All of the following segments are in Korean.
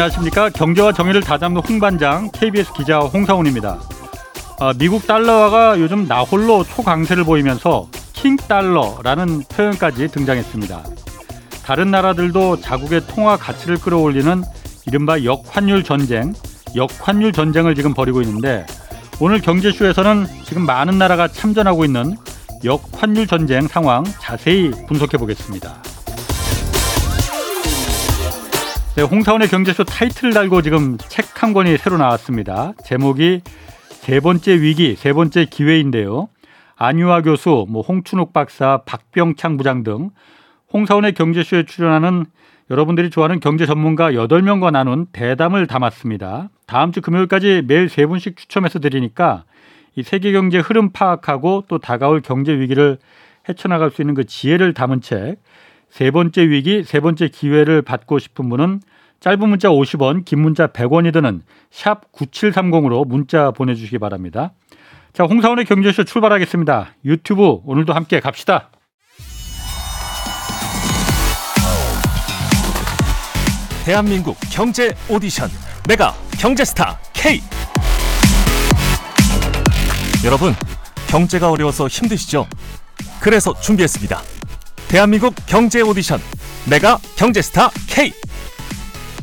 안녕하십니까 경제와 정의를 다잡는 홍반장 KBS 기자 홍사원입니다. 아, 미국 달러화가 요즘 나홀로 초강세를 보이면서 킹 달러라는 표현까지 등장했습니다. 다른 나라들도 자국의 통화 가치를 끌어올리는 이른바 역환율 전쟁, 역환율 전쟁을 지금 벌이고 있는데 오늘 경제쇼에서는 지금 많은 나라가 참전하고 있는 역환율 전쟁 상황 자세히 분석해 보겠습니다. 네, 홍사원의 경제쇼 타이틀을 달고 지금 책 한 권이 새로 나왔습니다. 제목이 세 번째 위기, 세 번째 기회인데요. 안유아 교수, 뭐 홍춘욱 박사, 박병창 부장 등 홍사원의 경제쇼에 출연하는 여러분들이 좋아하는 경제 전문가 8명과 나눈 대담을 담았습니다. 다음 주 금요일까지 매일 세 분씩 추첨해서 드리니까 이 세계 경제 흐름 파악하고 또 다가올 경제 위기를 헤쳐나갈 수 있는 그 지혜를 담은 책 세 번째 위기, 세 번째 기회를 받고 싶은 분은 짧은 문자 50원, 긴 문자 100원이 드는 샵 9730으로 문자 보내주시기 바랍니다. 자, 홍사원의 경제쇼 출발하겠습니다. 유튜브 오늘도 함께 갑시다. 대한민국 경제 오디션 메가 경제스타 K 여러분 경제가 어려워서 힘드시죠? 그래서 준비했습니다. 대한민국 경제 오디션 메가 경제스타 K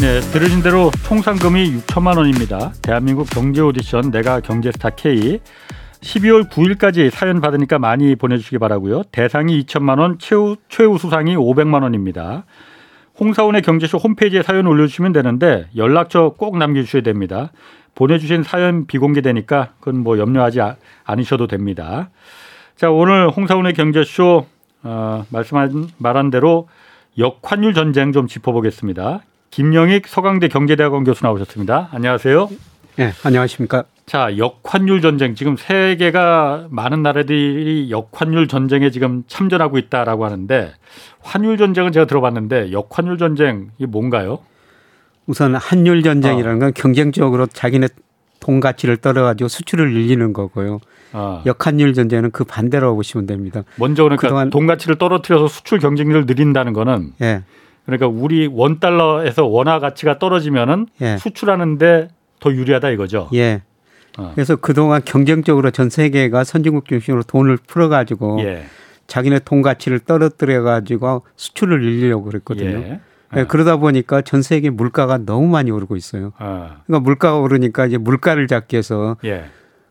네, 들으신 대로 총 상금이 6천만 원입니다. 대한민국 경제 오디션 내가 경제스타 K 12월 9일까지 사연 받으니까 많이 보내주시기 바라고요. 대상이 2천만 원, 최우, 최우 수상이 500만 원입니다. 홍사원의 경제쇼 홈페이지에 사연 올려주시면 되는데 연락처 꼭 남겨주셔야 됩니다. 보내주신 사연 비공개되니까 그건 뭐 염려하지 아- 않으셔도 됩니다. 자 오늘 홍사원의 경제쇼 어, 말씀한 말한 대로 역환율 전쟁 좀 짚어보겠습니다. 김영익 서강대 경제대학원 교수 나오셨습니다. 안녕하세요. 네, 안녕하십니까. 자, 역환율 전쟁 지금 세계가 많은 나라들이 역환율 전쟁에 지금 참전하고 있다라고 하는데 환율 전쟁은 제가 들어봤는데 역환율 전쟁 이 뭔가요? 우선 한율 전쟁이라는 건 경쟁적으로 자기네 돈 가치를 떨어가지고 수출을 늘리는 거고요. 아, 역한율 전쟁은 그 반대라고 보시면 됩니다. 먼저 그러니까 그동안- 돈 가치를 떨어뜨려서 수출 경쟁력을 늘린다는 거는 예, 그러니까 우리 원 달러에서 원화 가치가 떨어지면은 예, 수출하는데 더 유리하다 이거죠. 예. 어. 그래서 그동안 경쟁적으로 전 세계가 선진국 중심으로 돈을 풀어가지고 예. 자기네 돈 가치를 떨어뜨려가지고 수출을 늘리려고 그랬거든요. 예. 예, 그러다 보니까 전 세계 물가가 너무 많이 오르고 있어요. 아, 그러니까 물가가 오르니까 이제 물가를 잡기 위해서 예.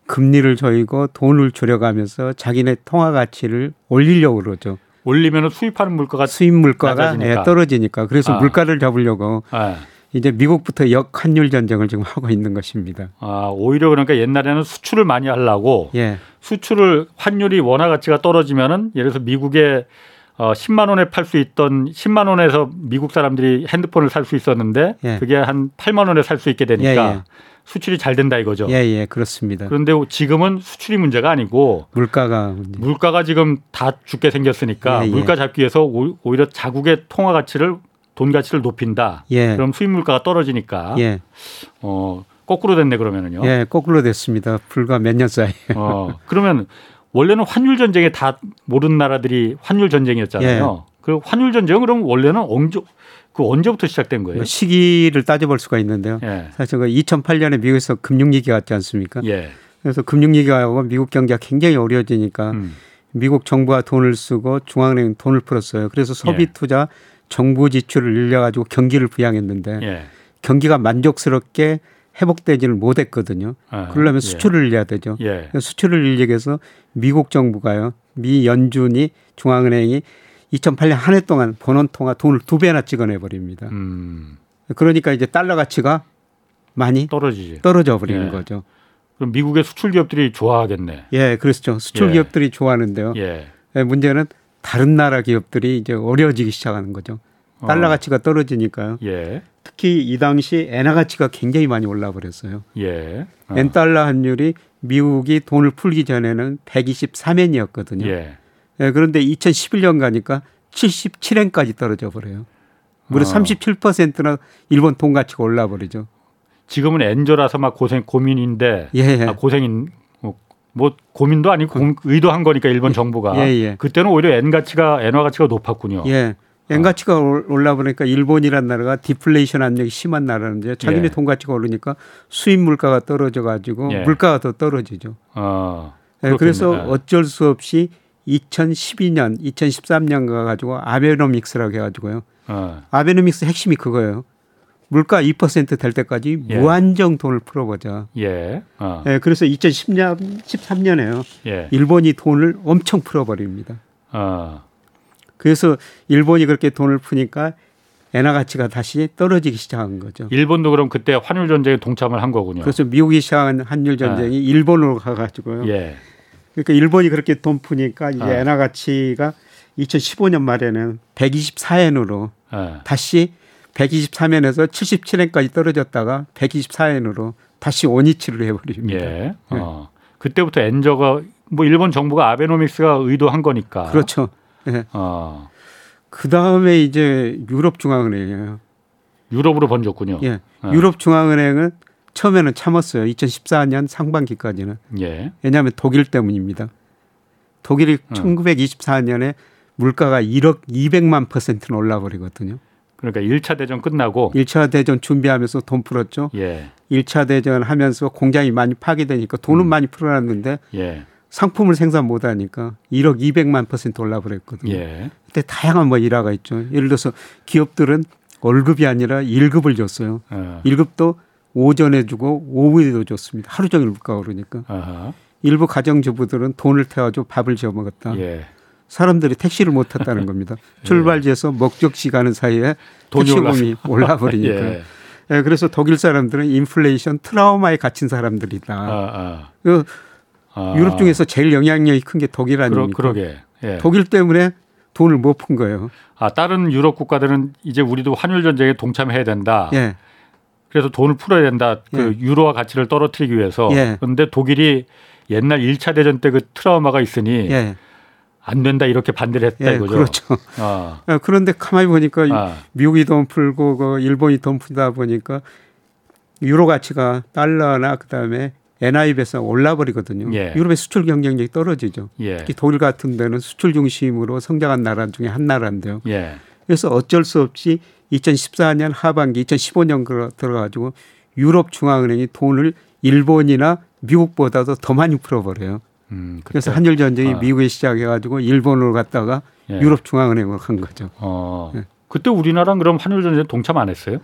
금리를 조이고 돈을 줄여가면서 자기네 통화 가치를 올리려고 그러죠. 올리면은 수입하는 물가가 수입 물가가. 예, 떨어지니까 그래서 아. 물가를 잡으려고 아, 이제 미국부터 역환율 전쟁을 지금 하고 있는 것입니다. 아, 오히려 그러니까 옛날에는 수출을 많이 하려고 예, 수출을 환율이 원화 가치가 떨어지면은 예를 들어서 미국에 어 10만 원에 팔 수 있던 10만 원에서 미국 사람들이 핸드폰을 살 수 있었는데 예. 그게 한 8만 원에 살 수 있게 되니까 예, 예. 수출이 잘 된다 이거죠. 예, 예, 그렇습니다. 그런데 지금은 수출이 문제가 아니고 물가가 문제. 물가가 지금 다 죽게 생겼으니까 예, 예. 물가 잡기 위해서 오- 오히려 자국의 통화 가치를 돈 가치를 높인다. 예, 그럼 수입 물가가 떨어지니까 예, 어 거꾸로 됐네 그러면은요. 예, 거꾸로 됐습니다. 불과 몇 년 사이. 어, 그러면 원래는 환율 전쟁에 다 모든 나라들이 환율 전쟁이었잖아요. 예. 그 환율 전쟁은 그럼 원래는 그 언제부터 시작된 거예요? 시기를 따져볼 수가 있는데요. 예. 사실 그 2008년에 미국에서 금융위기가 왔지 않습니까? 예. 그래서 금융위기가 오고 미국 경제가 굉장히 어려워지니까 음. 미국 정부가 돈을 쓰고 중앙은행 돈을 풀었어요. 그래서 소비 예. 투자, 정부 지출을 늘려가지고 경기를 부양했는데 예. 경기가 만족스럽게 회복되지를 못했거든요. 아, 그러려면 예. 수출을 늘려야 되죠. 예. 수출을 늘리기 위해서 미국 정부가요, 미 연준이 중앙은행이 2008년 한 해 동안 번원 통화 돈을 두 배나 찍어내 버립니다. 음. 그러니까 이제 달러 가치가 많이 떨어지지. 떨어져 버리는 예. 거죠. 그럼 미국의 수출 기업들이 좋아하겠네. 예, 그렇죠. 수출 예. 기업들이 좋아하는데요. 예. 예, 문제는 다른 나라 기업들이 이제 어려워지기 시작하는 거죠. 달러 어. 가치가 떨어지니까요. 예. 특히 이 당시 엔화 가치가 굉장히 많이 올라 버렸어요. 예. 어. 엔 달러 환율이 미국이 돈을 풀기 전에는 123엔이었거든요. 예. 예, 그런데 2011년 가니까 77엔까지 떨어져 버려요. 무려 어. 37%나 일본 돈 가치가 올라 버리죠. 지금은 엔저라서 막 고생 고민인데 예, 예. 아, 고생인 뭐, 뭐 고민도 아니고 공- 의도한 거니까 일본 정부가 예, 예. 그때는 오히려 엔 가치가 엔화 가치가 높았군요. 예. 엔 가치가 올- 올라 보니까 일본이란 나라가 디플레이션 압력이 심한 나라인데 자기네 예. 돈 가치가 오르니까 수입 물가가 떨어져 가지고 예. 물가가 더 떨어지죠. 어. 예, 그래서. 어쩔 수 없이 2012년, 2013년 가 가지고 아베노믹스라고 해 가지고요. 어. 아베노믹스 핵심이 그거예요. 물가 2%될 때까지 예. 무한정 돈을 풀어보자. 예. 어. 예, 그래서 2010년, 13년에요. 예. 일본이 돈을 엄청 풀어버립니다. 어. 그래서 일본이 그렇게 돈을 푸니까 엔화 가치가 다시 떨어지기 시작한 거죠. 일본도 그럼 그때 환율 전쟁에 동참을 한 거군요. 그래서 미국이 시작한 한일 전쟁이 일본으로 가가지고요. 예. 그러니까 일본이 그렇게 돈 푸니까 이제 아. 엔화 가치가 2015년 말에는 124엔으로 예. 다시 123엔에서 77엔까지 떨어졌다가 124엔으로 다시 원위치를 해버립니다. 예. 어. 그때부터 엔저가 뭐 일본 정부가 아베노믹스가 의도한 거니까. 그렇죠. 예. 어. 그 다음에 이제 유럽 중앙은행이에요. 유럽으로 번졌군요. 예. 어. 유럽 중앙은행은 처음에는 참았어요. 2014년 상반기까지는. 예. 왜냐하면 독일 때문입니다. 독일이 어. 1924년에 물가가 1억 200만 퍼센트는 올라버리거든요. 그러니까 1차 대전 끝나고 1차 대전 준비하면서 돈 풀었죠. 예. 1차 대전 하면서 공장이 많이 파괴되니까 돈은 음. 많이 풀어놨는데 예. 상품을 생산 못하니까 1억 200만 퍼센트 올라버렸거든요. 예. 그때 다양한 뭐 일화가 있죠. 예를 들어서 기업들은 월급이 아니라 1급을 줬어요. 어. 1급도 오전에 주고 오후에도 줬습니다. 하루 종일 물가가 오르니까. 아하. 일부 가정주부들은 돈을 태워줘 밥을 지어 먹었다. 예. 사람들이 택시를 못 탔다는 겁니다. 출발지에서 목적지 가는 사이에 택시금이 올라버리니까. 예. 예, 그래서 독일 사람들은 인플레이션 트라우마에 갇힌 사람들이다. 아, 그 아. 아. 유럽 중에서 제일 영향력이 큰 게 독일 그러, 아닙니까? 그러 게. 예. 독일 때문에 돈을 못 푼 거예요. 아, 다른 유럽 국가들은 이제 우리도 환율 전쟁에 동참해야 된다. 예, 그래서 돈을 풀어야 된다. 그 예. 유로화 가치를 떨어뜨리기 위해서. 예. 그런데 독일이 옛날 1차 대전 때 그 트라우마가 있으니 예, 안 된다 이렇게 반대를 했다 예, 이거죠. 그렇죠. 아. 예, 그런데 가만히 보니까 아. 미국이 돈 풀고 그 일본이 돈 푼다 보니까 유로 가치가 달러나 그다음에 엔화에 비해서 올라버리거든요. 예. 유럽의 수출 경쟁력이 떨어지죠. 예. 특히 독일 같은 데는 수출 중심으로 성장한 나라 중에 한 나라인데요. 예. 그래서 어쩔 수 없이 2014년 하반기, 2015년 들어가지고 유럽 중앙은행이 돈을 일본이나 미국보다도 더 많이 풀어버려요. 음, 그때- 그래서 한일 전쟁이 아. 미국에 시작해가지고 일본으로 갔다가 예. 유럽 중앙은행으로 간 거죠. 어. 예. 그때 우리나라는 그럼 환율 전쟁에 동참 안 했어요?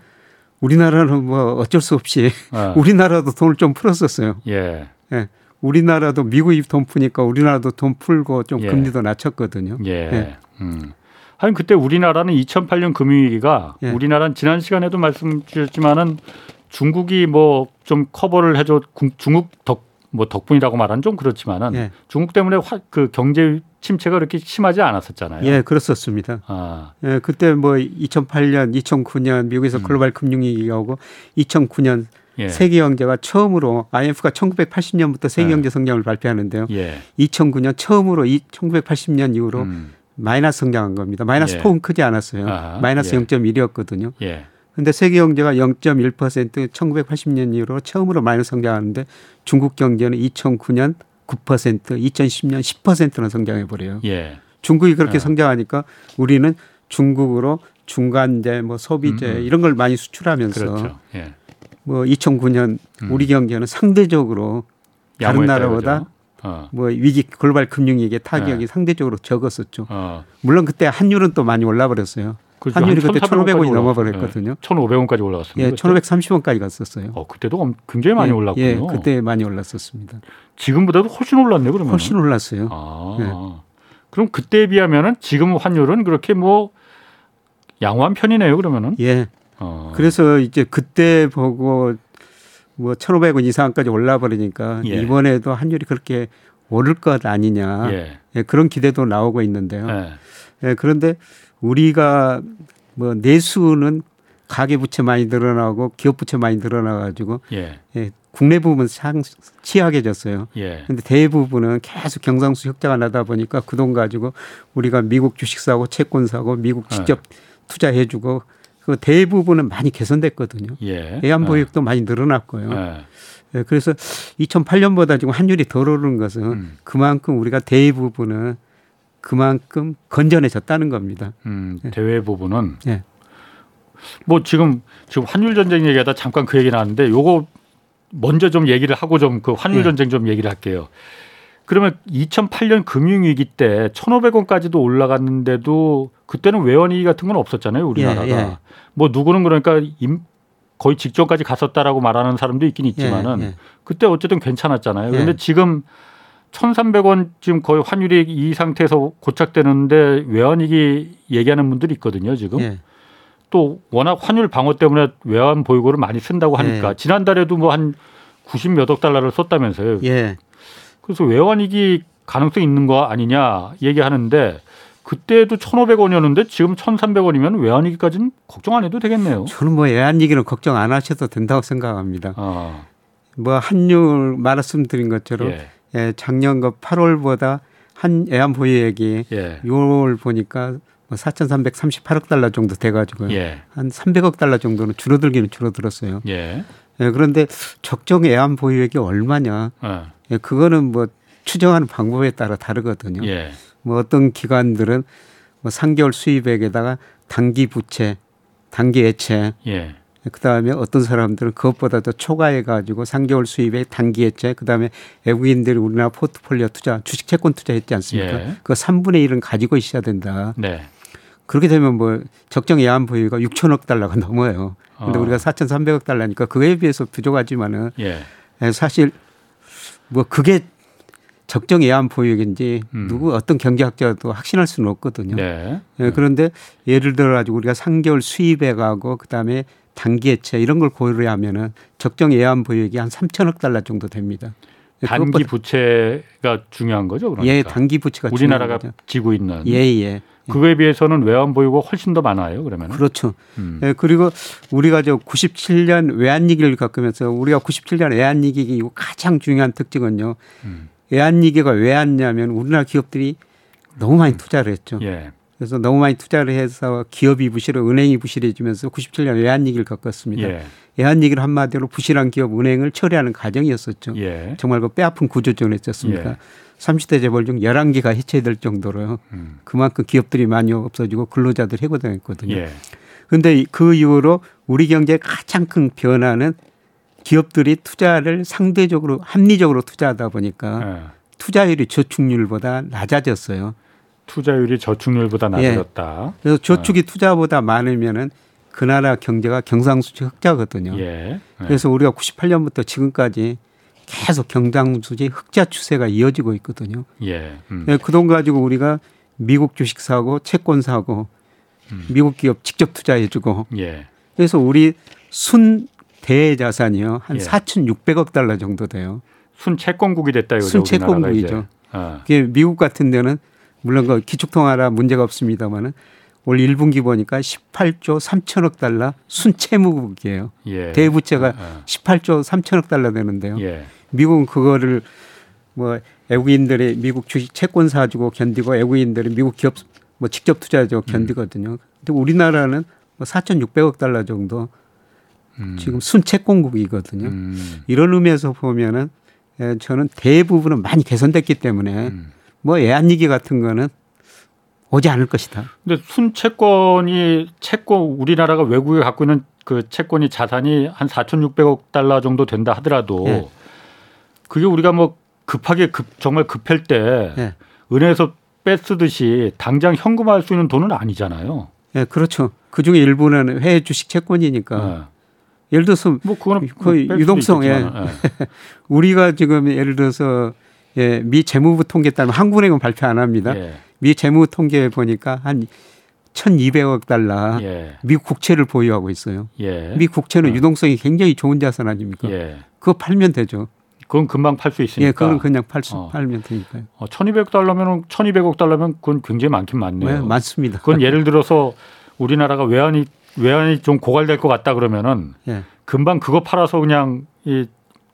우리나라는 뭐 어쩔 수 없이 아. 우리나라도 돈을 좀 풀었었어요. 예. 예. 우리나라도 미국이 돈 푸니까 우리나라도 돈 풀고 좀 예. 금리도 낮췄거든요. 예. 예. 음. 하긴 그때 우리나라는 2008년 금융위기가 예. 우리나라는 지난 시간에도 말씀 주셨지만은 중국이 뭐 좀 커버를 해줘 군- 중국 덕 뭐 덕분이라고 말하는 좀 그렇지만은 예. 중국 때문에 화, 그 경제 침체가 그렇게 심하지 않았었잖아요. 예, 그렇었습니다. 아, 예, 그때 뭐 2008년, 2009년 미국에서 음. 글로벌 금융위기가 오고 2009년 예. 세계 경제가 처음으로 IMF가 1980년부터 세계 예. 경제 성장을 발표하는데요. 예. 2009년 처음으로 이 1980년 이후로 음. 마이너스 성장한 겁니다. 마이너스 예. 폭은 크지 않았어요. 아하, 마이너스 예. 0.1이었거든요. 예. 근데 세계 경제가 0.1% 1980년 이후로 처음으로 마이너스 성장하는데 중국 경제는 2009년 9%, 2010년 10%는 성장해 버려요. 예. 중국이 그렇게 아. 성장하니까 우리는 중국으로 중간재, 뭐 소비재 음, 음. 이런 걸 많이 수출하면서 그렇죠. 예. 뭐 2009년 음. 우리 경제는 상대적으로 다른 나라보다. 어. 뭐 위기 글로벌 금융 위기의 타격이 네. 상대적으로 적었었죠. 어. 물론 그때 환율은 또 많이 올라 버렸어요. 그렇죠. 환율이 한 그때 1,400 1,500원이 원까지 넘어 버렸거든요. 예. 1,500원까지 올라갔습니다. 예, 그때? 1,530원까지 갔었어요. 어, 그때도 엄- 굉장히 많이 예, 올랐군요. 예, 그때 많이 올랐었습니다. 지금보다도 훨씬 올랐네 그러면. 훨씬 올랐어요. 아. 네. 그럼 그때에 비하면은 지금 환율은 그렇게 뭐 양호한 편이네요 그러면은. 예. 어. 그래서 이제 그때 보고 뭐 1,500원 이상까지 올라 버리니까 예. 이번에도 환율이 그렇게 오를 것 아니냐. 예. 예, 그런 기대도 나오고 있는데요. 예. 예, 그런데 우리가 뭐 내수는 가계 부채 많이 늘어나고 기업 부채 많이 늘어나 가지고 예. 예, 국내 부분 상 취약해졌어요. 예. 근데 대부분은 계속 경상수 흑자가 나다 보니까 그 돈 가지고 우리가 미국 주식 사고 채권 사고 미국 직접 투자해 주고 그 대부분은 많이 개선됐거든요. 예. 외환 보유액도 많이 늘어났고요. 예. 예, 그래서 2008년보다 지금 환율이 덜 오르는 것은 음. 그만큼 우리가 대부분은 그만큼 건전해졌다는 겁니다. 음, 대외 부분은 예. 뭐 지금 지금 환율 전쟁 얘기하다 잠깐 그 얘기 나왔는데 요거 먼저 좀 얘기를 하고 좀 그 환율 예. 전쟁 좀 얘기를 할게요. 그러면 2008년 금융 위기 때 1,500원까지도 올라갔는데도 그때는 외환위기 같은 건 없었잖아요, 우리나라가. 예, 예. 뭐 누구는 그러니까 임, 거의 직전까지 갔었다라고 말하는 사람도 있긴 있지만은 예, 예. 그때 어쨌든 괜찮았잖아요. 예. 근데 지금 1,300원 지금 거의 환율이 이 상태에서 고착되는데 외환위기 얘기하는 분들이 있거든요, 지금. 예. 또 워낙 환율 방어 때문에 외환 보유고를 많이 쓴다고 하니까 예. 지난달에도 뭐 한 90 몇 억 달러를 썼다면서요. 예. 그래서 외환위기 가능성이 있는 거 아니냐 얘기하는데 그때도 1,500원이었는데 지금 1,300원이면 외환위기까지는 걱정 안 해도 되겠네요. 저는 뭐 얘기는 걱정 안 하셔도 된다고 생각합니다. 어, 뭐 환율 말씀드린 것처럼 예, 예, 작년 그 8월보다 한 애한 보유액이 예, 6월 보니까 뭐 4,338억 달러 정도 돼가지고요. 예, 한 300억 달러 정도는 줄어들기는 줄어들었어요. 예, 예, 그런데 적정 애한 보유액이 얼마냐? 어, 예, 그거는 뭐 추정하는 방법에 따라 다르거든요. 예, 뭐 어떤 기관들은 뭐 3개월 수입액에다가 단기 부채, 단기 애채, 예, 그다음에 어떤 사람들은 그것보다 더 초과해 가지고 3개월 수입액 단기 애채, 그다음에 외국인들이 우리나라 포트폴리오 투자, 주식 채권 투자했지 않습니까? 예. 그 3분의 1은 가지고 있어야 된다. 네, 그렇게 되면 뭐 적정 예안 보유가 6천억 달러가 넘어요. 근데 어. 우리가 4,300억 달러니까 그거에 비해서 부족하지만은 예, 예, 사실 뭐 그게 적정 예안 보유액인지 음. 누구 어떤 경제학자도 확신할 수는 없거든요. 네, 예, 그런데 예를 들어 가지고 우리가 3개월 수입액하고 그다음에 단기 해체 이런 걸 고려하면은 적정 예안 보유액이 한 3천억 달러 정도 됩니다. 예, 단기 부채가 중요한 거죠, 그러니까. 예, 단기 부채가 우리나라가 중요한 거죠. 지고 있는 예, 예. 그거에 비해서는 외환 보유고 훨씬 더 많아요, 그러면. 그렇죠. 음. 예, 그리고 우리가 저 97년 외환위기를 겪으면서 우리가 97년 외환위기 이후 가장 중요한 특징은요. 음. 외환위기가 왜 왔냐면 우리나라 기업들이 너무 많이 투자를 했죠. 예, 그래서 너무 많이 투자를 해서 기업이 부실해 은행이 부실해지면서 97년 외환위기를 겪었습니다. 예, 외환위기를 한마디로 부실한 기업 은행을 처리하는 과정이었었죠. 예, 정말 그 뼈아픈 구조전이었습니까? 예. 30대 재벌 중 11개가 해체될 정도로요. 음. 그만큼 기업들이 많이 없어지고 근로자들 해고당했거든요. 예, 그런데 그 이후로 우리 경제의 가장 큰 변화는 기업들이 투자를 상대적으로 합리적으로 투자하다 보니까 예. 투자율이 저축률보다 낮아졌어요. 투자율이 저축률보다 예. 낮아졌다. 그래서 저축이 투자보다 많으면은 그 나라 경제가 경상수지 흑자거든요. 예. 예. 그래서 우리가 98년부터 지금까지 계속 경상수지 흑자 추세가 이어지고 있거든요. 예. 음. 그 돈 가지고 우리가 미국 주식 사고 채권 사고 음. 미국 기업 직접 투자해주고 예. 그래서 우리 순 대자산이요 한 예. 4,600억 달러 정도 돼요. 순 채권국이 됐다 이거죠. 순 채권국이죠. 그게 미국 같은 데는 물론 그 기축통화라 문제가 없습니다만은 올 1분기 보니까 18조 3천억 달러 순채무국이에요. 예. 대부채가 어. 18조 3천억 달러 되는데요. 예. 미국은 그거를 뭐 외국인들이 미국 주식 채권 사주고 견디고 외국인들이 미국 기업 뭐 직접 투자하고 견디거든요. 근데 우리나라는 뭐 4,600억 달러 정도 음. 지금 순채권국이거든요. 음. 이런 의미에서 보면은 에, 저는 대부분은 많이 개선됐기 때문에 음. 뭐 애한위기 같은 거는 오지 않을 것이다. 근데 순 채권이 채권 우리나라가 외국에 갖고 있는 그 채권이 자산이 한 4,600억 달러 정도 된다 하더라도 예. 그게 우리가 뭐 급하게 급 정말 급할 때 예. 은행에서 뺏쓰듯이 당장 현금화할 수 있는 돈은 아니잖아요. 예, 그렇죠. 그 중에 일부는 해외 주식 채권이니까 예. 예를 들어서 뭐 그거는 거의 뺄 수도 유동성, 예. 예. 우리가 지금 예를 들어서 예, 미 재무부 통계 따르면 한국은행은 발표 안 합니다. 예. 미 재무 통계에 보니까 한 1,200억 달러 예. 미국 국채를 보유하고 있어요. 예. 미 국채는 어. 유동성이 굉장히 좋은 자산 아닙니까? 예. 그거 팔면 되죠. 그건 금방 팔 수 있으니까. 예, 그거는 그냥 팔 수, 어. 팔면 되니까요. 어, 1,200달러면 1,200억 달러면 그건 굉장히 많긴 많네요. 네, 많습니다. 그건 예를 들어서 우리나라가 외환이 외환이 좀 고갈될 것 같다 그러면은 예. 금방 그거 팔아서 그냥 이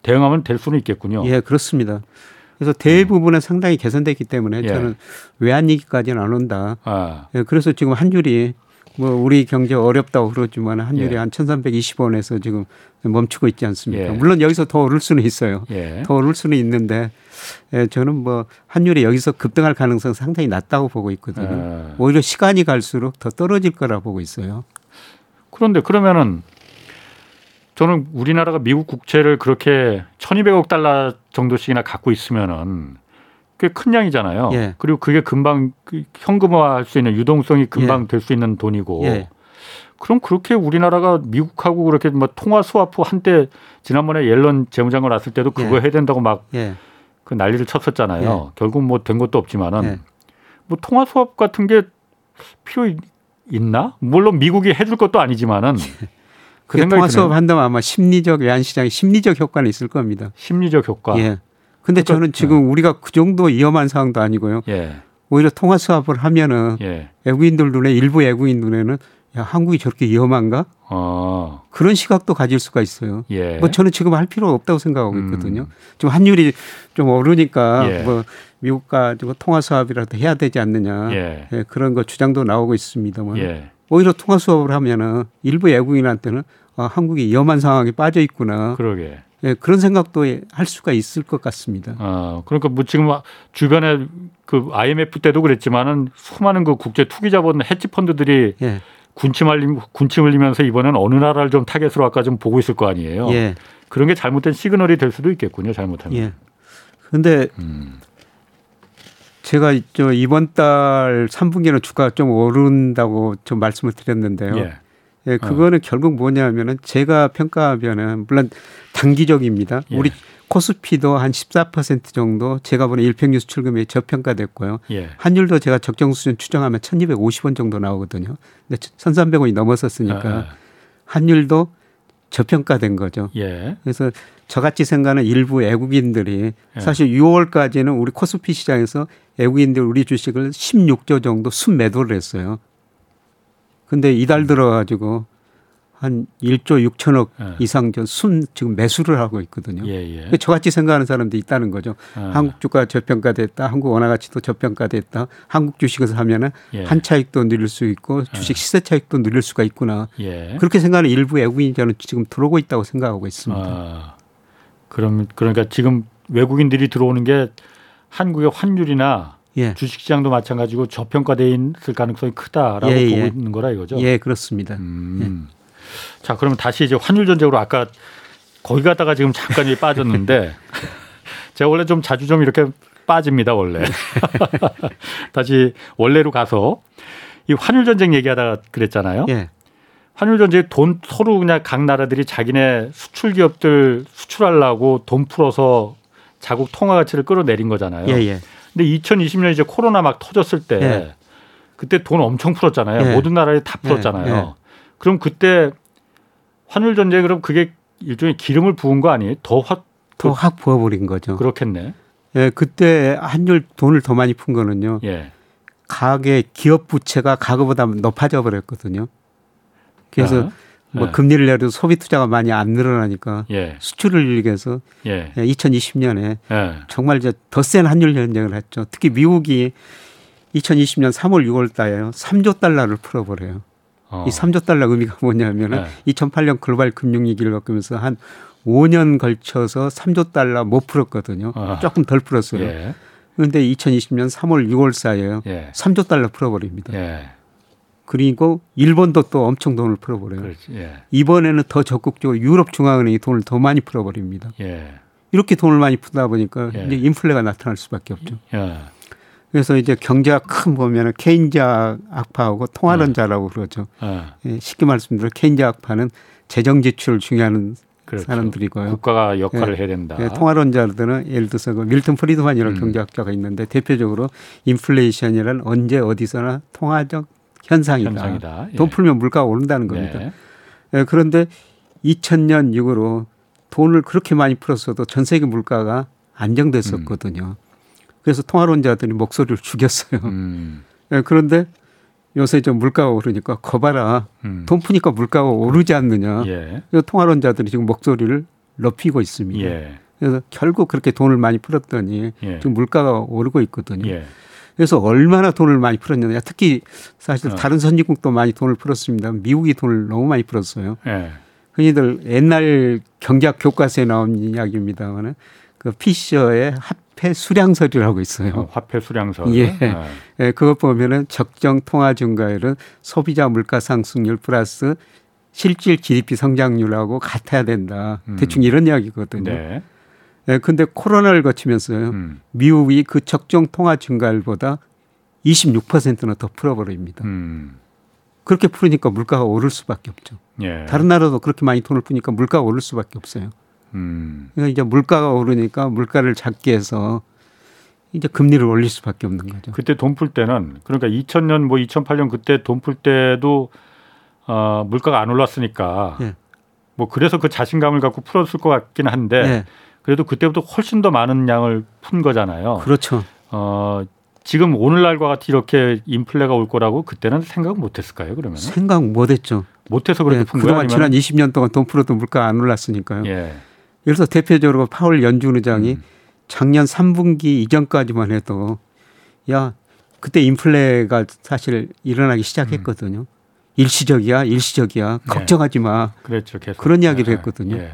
대응하면 될 수는 있겠군요. 예, 그렇습니다. 그래서 대부분은 상당히 개선됐기 때문에 예. 저는 외환 위기까지는 안 온다. 아, 예, 그래서 지금 환율이 뭐 우리 경제 어렵다고 그러지만 환율이 예. 한 1,320원에서 지금 멈추고 있지 않습니까? 예. 물론 여기서 더 오를 수는 있어요. 예. 더 오를 수는 있는데 예, 저는 뭐 환율이 여기서 급등할 가능성 상당히 낮다고 보고 있거든요. 예. 오히려 시간이 갈수록 더 떨어질 거라 보고 있어요. 그런데 그러면은 저는 우리나라가 미국 국채를 그렇게 1,200억 달러 정도씩이나 갖고 있으면은 꽤 큰 양이잖아요. 예. 그리고 그게 금방 그 현금화할 수 있는 유동성이 금방 될수 있는 돈이고. 예. 그럼 그렇게 우리나라가 미국하고 그렇게 뭐 통화 스와프 한때 지난번에 옐런 재무장관 왔을 때도 그거 예. 해야 된다고 막그 예. 난리를 쳤었잖아요. 결국 뭐 된 것도 없지만은 예. 뭐 통화 수합 같은 게 필요 있- 있나? 물론 미국이 해줄 것도 아니지만은 그 통화 수업. 한다면 아마 심리적 외환 시장에 심리적 효과는 있을 겁니다. 심리적 효과. 예. 근데 그러니까- 저는 지금 우리가 그 정도 위험한 상황도 아니고요. 예. 오히려 통화 수합을 하면은 예. 외국인들 눈에 일부 외국인 눈에는 야 한국이 저렇게 위험한가 어. 그런 시각도 가질 수가 있어요. 예. 뭐 저는 지금 할 필요 없다고 생각하고 음. 있거든요. 좀 환율이 좀 오르니까 예. 뭐 미국과 좀 통화 수합이라도 해야 되지 않느냐 예. 예, 그런 거 주장도 나오고 있습니다만 예. 오히려 통화 수합을 하면은 일부 외국인한테는 아, 한국이 위험한 상황에 빠져 있구나 그러게. 예, 그런 생각도 할 수가 있을 것 같습니다. 어. 그러니까 뭐 지금 주변에 그 IMF 때도 그랬지만은 수많은 그 국제 투기 자본 헤지 펀드들이 예, 군침 흘림 군침 흘리면서 이번엔 어느 나라를 좀 타겟으로 할까 좀 보고 있을 거 아니에요. 예, 그런 게 잘못된 시그널이 될 수도 있겠군요. 잘못하면. 예. 근데 음. 제가 저 이번 달 3분기는 주가가 좀 오른다고 좀 말씀을 드렸는데요. 예. 예, 그거는 결국 뭐냐면은 제가 평가하면은 물론 단기적입니다. 예. 우리 코스피도 한 14% 정도 제가 보는 일평균 수출 금액이 저평가됐고요. 예. 환율도 제가 적정 수준 추정하면 1,250원 정도 나오거든요. 근데 1,300원이 넘었었으니까 아, 환율도 저평가된 거죠. 예. 그래서 저같이 생각하는 일부 외국인들이 예. 사실 6월까지는 우리 코스피 시장에서 외국인들 우리 주식을 16조 정도 순매도를 했어요. 근데 이달 들어가지고 한 1조 6천억 예. 이상 전 순 지금 매수를 하고 있거든요. 예. 예. 그 저같이 생각하는 사람도 있다는 거죠. 아, 한국 주가 저평가됐다. 한국 원화 가치도 저평가됐다. 한국 주식을 사면은 예. 한 차익도 누릴 수 있고 주식 시세 차익도 누릴 수가 있구나. 예. 그렇게 생각하는 일부 외국인이 저는 지금 들어오고 있다고 생각하고 있습니다. 아, 그럼 그러니까 지금 외국인들이 들어오는 게 한국의 환율이나 예. 주식시장도 마찬가지고 저평가돼 있을 가능성이 크다라고 예, 보고 예. 있는 거라 이거죠. 예, 그렇습니다. 음. 자, 그러면 다시 이제 환율 전쟁으로 아까 거기 갔다가 지금 잠깐 이 빠졌는데 제가 원래 좀 자주 좀 이렇게 빠집니다 원래. 다시 원래로 가서 이 환율 전쟁 얘기하다가 그랬잖아요. 예. 환율 전쟁 돈 서로 그냥 각 나라들이 자기네 수출 기업들 수출하려고 돈 풀어서 자국 통화 가치를 끌어내린 거잖아요. 예, 예. 근데 2020년 이제 코로나 막 터졌을 때 예. 그때 돈 엄청 풀었잖아요. 예. 모든 나라에 다 풀었잖아요. 예, 예. 그럼 그때 환율 전쟁 그럼 그게 일종의 기름을 부은 거 아니에요? 더확 더확 부어버린 거죠. 그렇겠네. 예, 그때 환율 돈을 더 많이 푼 거는요. 예. 가계 기업 부채가 과거보다 높아져 버렸거든요. 그래서 아, 뭐 예. 금리를 내려도 소비 투자가 많이 안 늘어나니까 예. 수출을 위해서 예. 2020년에 예. 정말 이제 더센 환율 전쟁을 했죠. 특히 미국이 2020년 3월 6월 달에요. 3조 달러를 풀어버려요. 어. 이 3조 달러 의미가 뭐냐면은 네. 2008년 글로벌 금융위기를 겪으면서 한 5년 걸쳐서 3조 달러 못 풀었거든요. 아. 조금 덜 풀었어요. 예. 그런데 2020년 3월 6월 사이에요. 예. 3조 달러 풀어버립니다. 예. 그리고 일본도 또 엄청 돈을 풀어버려요. 예. 이번에는 더 적극적으로 유럽 중앙은행이 돈을 더 많이 풀어버립니다. 예. 이렇게 돈을 많이 푸다 보니까 예. 이제 인플레가 나타날 수밖에 없죠. 예. 그래서 이제 경제가 큰 보면은 케인즈 악파하고 통화론자라고 그러죠. 예. 예, 쉽게 말씀드려 케인즈 악파는 재정 지출을 중요하는 그렇죠. 사람들이고요. 국가가 역할을 해야 된다. 예, 통화론자들은 예를 들어서 그 밀턴 프리드만이라는 음. 경제학자가 있는데 대표적으로 인플레이션이란 언제 어디서나 통화적 현상이다. 현상이다. 예. 돈 풀면 물가가 오른다는 겁니다. 예. 예, 그런데 2000년 이후로 돈을 그렇게 많이 풀었어도 전 세계 물가가 안정됐었거든요. 그래서 통화론자들이 목소리를 죽였어요. 음. 예, 그런데 요새 좀 물가가 오르니까 거봐라. 음. 돈 푸니까 물가가 오르지 않느냐. 예. 이 통화론자들이 지금 목소리를 높이고 있습니다. 예. 그래서 결국 그렇게 돈을 많이 풀었더니 예. 지금 물가가 오르고 있거든요. 예. 그래서 얼마나 돈을 많이 풀었느냐. 특히 사실 어. 다른 선진국도 많이 돈을 풀었습니다. 미국이 돈을 너무 많이 풀었어요. 예. 흔히들 옛날 경제학 교과서에 나온 이야기입니다만은 그 피셔의 화폐 수량설이라고 있어요. 어, 화폐 수량서. 예. 예, 그것 보면은 적정 통화 증가율은 소비자 물가 상승률 플러스 실질 GDP 성장률하고 같아야 된다. 음. 대충 이런 이야기거든요. 네. 예, 근데 코로나를 거치면서요. 음. 미국이 그 적정 통화 증가율보다 26%나 더 풀어버립니다. 음. 그렇게 풀으니까 물가가 오를 수밖에 없죠. 예. 다른 나라도 그렇게 많이 돈을 푸니까 물가가 오를 수밖에 없어요. 음. 그러니까 이제 물가가 오르니까 물가를 잡기 위해서 이제 금리를 올릴 수밖에 없는 거죠. 그때 돈 풀 때는 그러니까 2000년 뭐 2008년 그때 돈 풀 때도 어, 물가가 안 올랐으니까 예. 뭐 그래서 그 자신감을 갖고 풀었을 것 같긴 한데 예, 그래도 그때부터 훨씬 더 많은 양을 푼 거잖아요. 그렇죠. 어, 지금 오늘날과 같이 이렇게 인플레가 올 거라고 그때는 생각 못 했을까요? 그러면 생각 못했죠. 못해서 그렇게 예, 푼 거예요? 그동안 지난 아니면 20년 동안 돈 풀어도 물가 안 올랐으니까요. 예. 그래서 대표적으로 파월 연준 의장이 음. 작년 3분기 이전까지만 해도 야 그때 인플레가 사실 일어나기 시작했거든요. 일시적이야, 일시적이야. 네. 걱정하지 마. 그랬죠. 계속. 그런 이야기를 예, 했거든요. 예.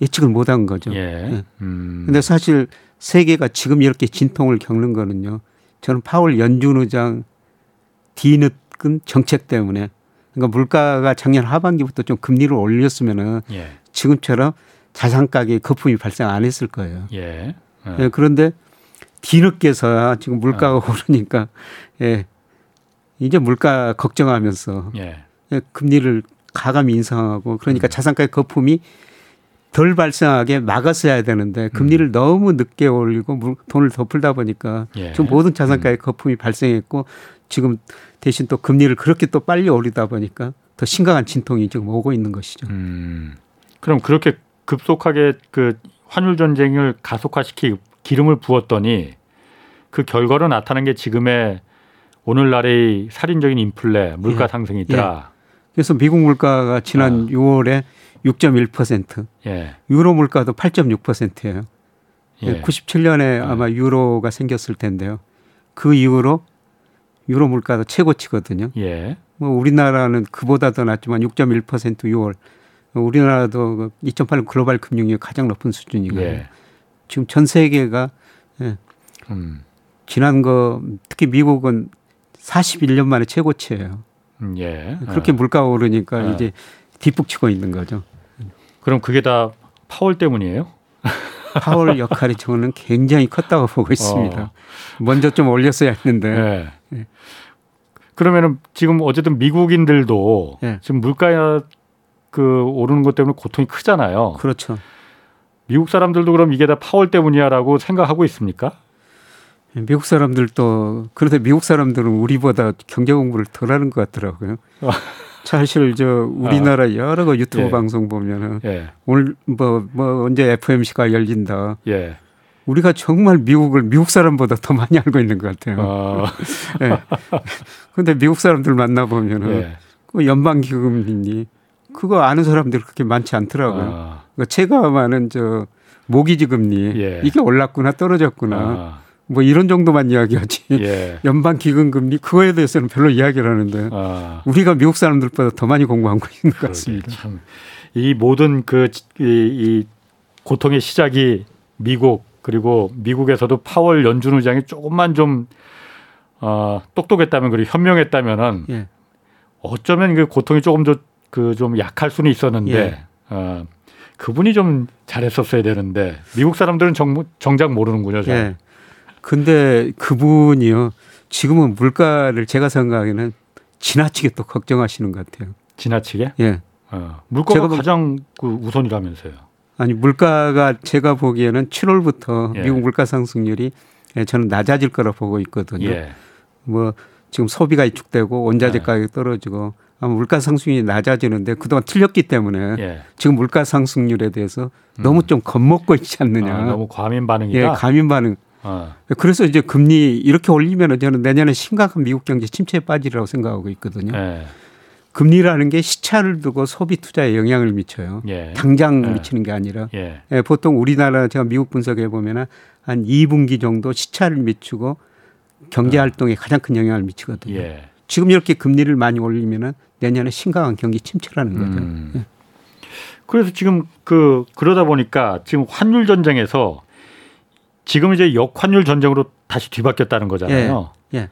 예측을 못한 거죠. 예. 예. 음. 근데 사실 세계가 지금 이렇게 진통을 겪는 거는요. 저는 파월 연준 의장 뒤늦은 정책 때문에 그러니까 물가가 작년 하반기부터 좀 금리를 올렸으면은 예. 지금처럼 자산 가격에 거품이 발생 안 했을 거예요. 예. 예. 예, 그런데 뒤늦게서야 지금 물가가 어. 오르니까 예. 이제 물가 걱정하면서 예. 예, 금리를 가감히 인상하고 그러니까 음. 자산가의 거품이 덜 발생하게 막았어야 되는데 금리를 너무 늦게 올리고 물- 돈을 더 풀다 보니까 음. 예. 지금 모든 자산가의 거품이 발생했고 지금 대신 또 금리를 그렇게 또 빨리 올리다 보니까 더 심각한 진통이 지금 오고 있는 것이죠. 음. 그럼 그렇게 급속하게 그 환율 전쟁을 가속화시키 기름을 부었더니 그 결과로 나타난 게 지금의 오늘날의 살인적인 인플레, 물가 예. 상승이더라. 그래서 미국 물가가 지난 아. 6월에 6.1%, 예. 유로 물가도 8.6%예요. 예. 97년에 아마 유로가 생겼을 텐데요. 그 이후로 유로 물가도 최고치거든요. 예. 뭐 우리나라는 그보다 더 낮지만 6.1% 6월. 우리나라도 그 2008년 글로벌 금융위 가장 높은 수준이거든요. 예. 지금 전 세계가 예, 음. 지난 거 특히 미국은 41년 만에 최고치예요. 음, 예. 그렇게 어. 물가가 오르니까 어. 이제 뒷북치고 있는 거죠. 그럼 그게 다 파월 때문이에요? 파월 역할이 저는 굉장히 컸다고 보고 있습니다. 어. 먼저 좀 올렸어야 했는데 예. 그러면은 지금 어쨌든 미국인들도 예. 지금 물가 그 오르는 것 때문에 고통이 크잖아요. 그렇죠. 미국 사람들도 그럼 이게 다 파월 때문이야라고 생각하고 있습니까? 미국 사람들도 그런데 미국 사람들은 우리보다 경제 공부를 덜 하는 것 같더라고요. 사실 저 우리나라 여러 거 유튜브 예. 방송 보면은 예. 오늘 뭐뭐 언제 FMC가 열린다. 예. 우리가 정말 미국을 미국 사람보다 더 많이 알고 있는 것 같아요. 어, 예. 근데 미국 사람들 만나 보면은 예. 그 연방 기금이니 그거 아는 사람들이 그렇게 많지 않더라고요. 아, 그 제가 아는 저 모기지 금리 예. 이게 올랐구나 떨어졌구나 아, 뭐 이런 정도만 이야기하지. 예. 연방 기금 금리 그거에 대해서는 별로 이야기를 하는데 아, 우리가 미국 사람들보다 더 많이 공부하고 있는 것 같습니다. 참. 이 모든 그, 이, 이 고통의 시작이 미국, 그리고 미국에서도 파월 연준 의장이 조금만 좀, 어, 똑똑했다면, 그리고 현명했다면은 예. 어쩌면 그 고통이 조금 더 그 좀 약할 수는 있었는데, 예. 어, 그분이 좀 잘했었어야 되는데, 미국 사람들은 정, 정작 모르는군요. 잘. 예. 근데 그분이요. 지금은 물가를 제가 생각하기에는 지나치게 또 걱정하시는 것 같아요. 지나치게. 예. 어, 물가가 가장 그 우선이라면서요. 아니 물가가 제가 보기에는 7월부터 예. 미국 물가 상승률이 예, 저는 낮아질 거라 보고 있거든요. 예. 뭐 지금 소비가 위축되고 원자재 예. 가격이 떨어지고 물가 상승률이 낮아지는데 그동안 틀렸기 때문에 예. 지금 물가 상승률에 대해서 너무 좀 겁먹고 있지 않느냐. 아, 너무 과민 반응이다. 예, 가민 반응. 어. 그래서 이제 금리 이렇게 올리면 저는 내년에 심각한 미국 경제 침체에 빠지리라고 생각하고 있거든요. 예. 금리라는 게 시차를 두고 소비 투자에 영향을 미쳐요. 예. 당장 예. 미치는 게 아니라 예. 예, 보통 우리나라 제가 미국 분석해 보면은 한 2분기 정도 시차를 미치고 경제 활동에 가장 큰 영향을 미치거든요. 예. 지금 이렇게 금리를 많이 올리면은 내년에 심각한 경기 침체라는 거죠. 음. 예. 그래서 지금 그 그러다 보니까 지금 환율 전쟁에서 지금 이제 역환율 전쟁으로 다시 뒤바뀌었다는 거잖아요. 예.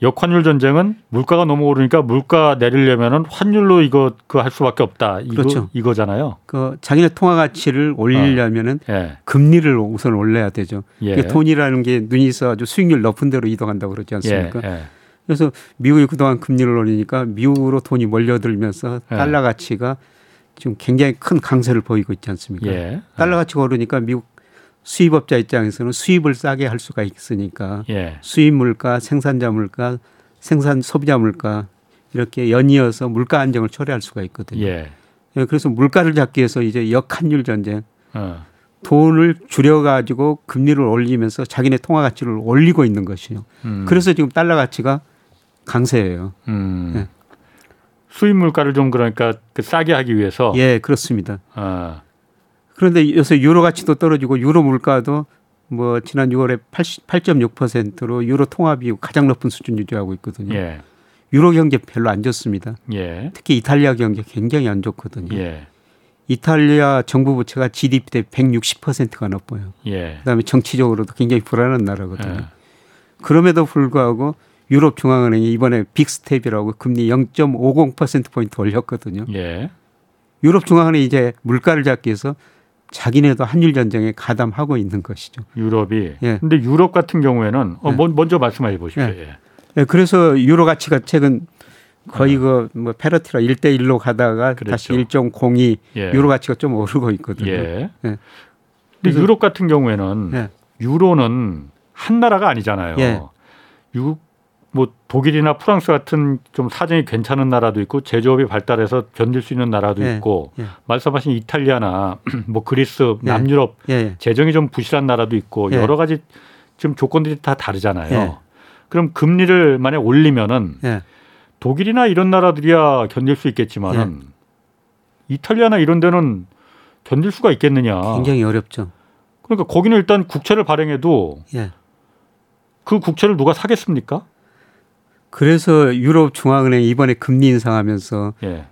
역환율 전쟁은 물가가 너무 오르니까 물가 내리려면은 환율로 이거 그 할 수밖에 없다. 이거 그렇죠. 이거잖아요. 그 자기네 통화 가치를 올리려면은 예. 금리를 우선 올려야 되죠. 예. 돈이라는 게 눈이 있어가지고 수익률 높은 데로 이동한다고 그러지 예. 않습니까? 예. 그래서 미국이 그동안 금리를 올리니까 미국으로 돈이 몰려들면서 예. 달러 가치가 지금 굉장히 큰 강세를 보이고 있지 않습니까? 예. 달러 가치가 오르니까 미국 수입업자 입장에서는 수입을 싸게 할 수가 있으니까 예. 수입 물가, 생산자 물가, 생산 소비자 물가 이렇게 연이어서 물가 안정을 초래할 수가 있거든요. 예. 예, 그래서 물가를 잡기 위해서 이제 역환율 전쟁 어. 돈을 줄여가지고 금리를 올리면서 자기네 통화 가치를 올리고 있는 것이요. 음. 그래서 지금 달러 가치가 강세예요. 음. 예. 수입 물가를 좀 그러니까 그 싸게 하기 위해서 예, 그렇습니다. 어. 그런데 요새 유로 가치도 떨어지고 유로 물가도 뭐 지난 6월에 8.6%로 유로 통화 비율 가장 높은 수준 유지하고 있거든요. 예. 유로 경제 별로 안 좋습니다. 예. 특히 이탈리아 경제 굉장히 안 좋거든요. 예. 이탈리아 정부 부채가 GDP 대 160%가 높아요. 예. 그다음에 정치적으로도 굉장히 불안한 나라거든요. 예. 그럼에도 불구하고 유럽 중앙은행이 이번에 big step이라고 금리 0.50% 포인트 올렸거든요. 예. 유럽 중앙은행이 이제 물가를 잡기 위해서 자기네도 환율 전쟁에 가담하고 있는 것이죠. 유럽이. 예. 근데 유럽 같은 경우에는 어, 예. 먼- 먼저 말씀해 보십시오. 예. 예. 예, 그래서 유로 가치가 최근 거의 그 뭐 패리티라 1대 1로 가다가 그렇죠. 다시 1.02 예. 유로 가치가 좀 오르고 있거든요. 예. 예. 근데 유럽 같은 경우에는 예. 유로는 한 나라가 아니잖아요. 예. 유, 뭐 독일이나 프랑스 같은 좀 사정이 괜찮은 나라도 있고 제조업이 발달해서 견딜 수 있는 나라도 예. 있고 예. 말씀하신 이탈리아나 뭐 그리스, 예. 남유럽 예. 예. 재정이 좀 부실한 나라도 있고 예. 여러 가지 지금 조건들이 다 다르잖아요. 예. 그럼 금리를 만약 올리면은 예. 독일이나 이런 나라들이야 견딜 수 있겠지만은 이탈리아나 이런 데는 견딜 수가 있겠느냐. 굉장히 어렵죠. 그러니까 거기는 일단 국채를 발행해도 예. 그 국채를 누가 사겠습니까? 그래서 유럽 중앙은행이 이번에 금리 인상하면서 예.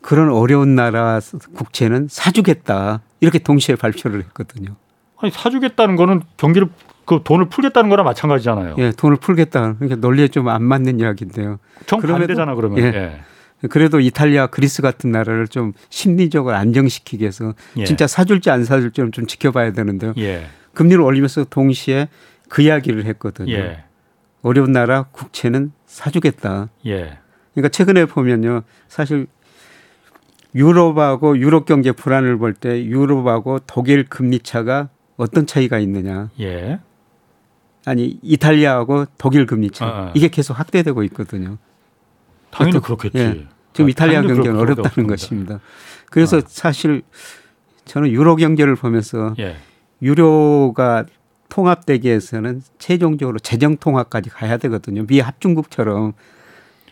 그런 어려운 나라 국채는 사주겠다 이렇게 동시에 발표를 했거든요. 아니 사주겠다는 거는 경기를 그 돈을 풀겠다는 거나 마찬가지잖아요. 예, 돈을 풀겠다. 그러니까 논리에 좀 안 맞는 이야기인데요. 정 그럼에도- 반대잖아 그러면. 예. 예. 그래도 이탈리아, 그리스 같은 나라를 좀 심리적으로 안정시키기 위해서 예. 진짜 사줄지 안 사줄지는 좀 지켜봐야 되는데요. 예. 금리를 올리면서 동시에 그 이야기를 했거든요. 예. 어려운 나라 국채는 사주겠다. 예. 그러니까 최근에 보면요. 사실 유럽하고 유럽 경제 불안을 볼 때 유럽하고 독일 금리 차가 어떤 차이가 있느냐. 예. 아니 이탈리아하고 독일 금리 차 아, 아. 이게 계속 확대되고 있거든요. 당연히 그렇겠지. 예. 지금 아, 이탈리아 경제는 어렵다는. 것입니다. 그래서 아. 사실 저는 유로 경제를 보면서 예. 유로가 통합되기 위해서는 최종적으로 재정 통합까지 가야 되거든요. 미 합중국처럼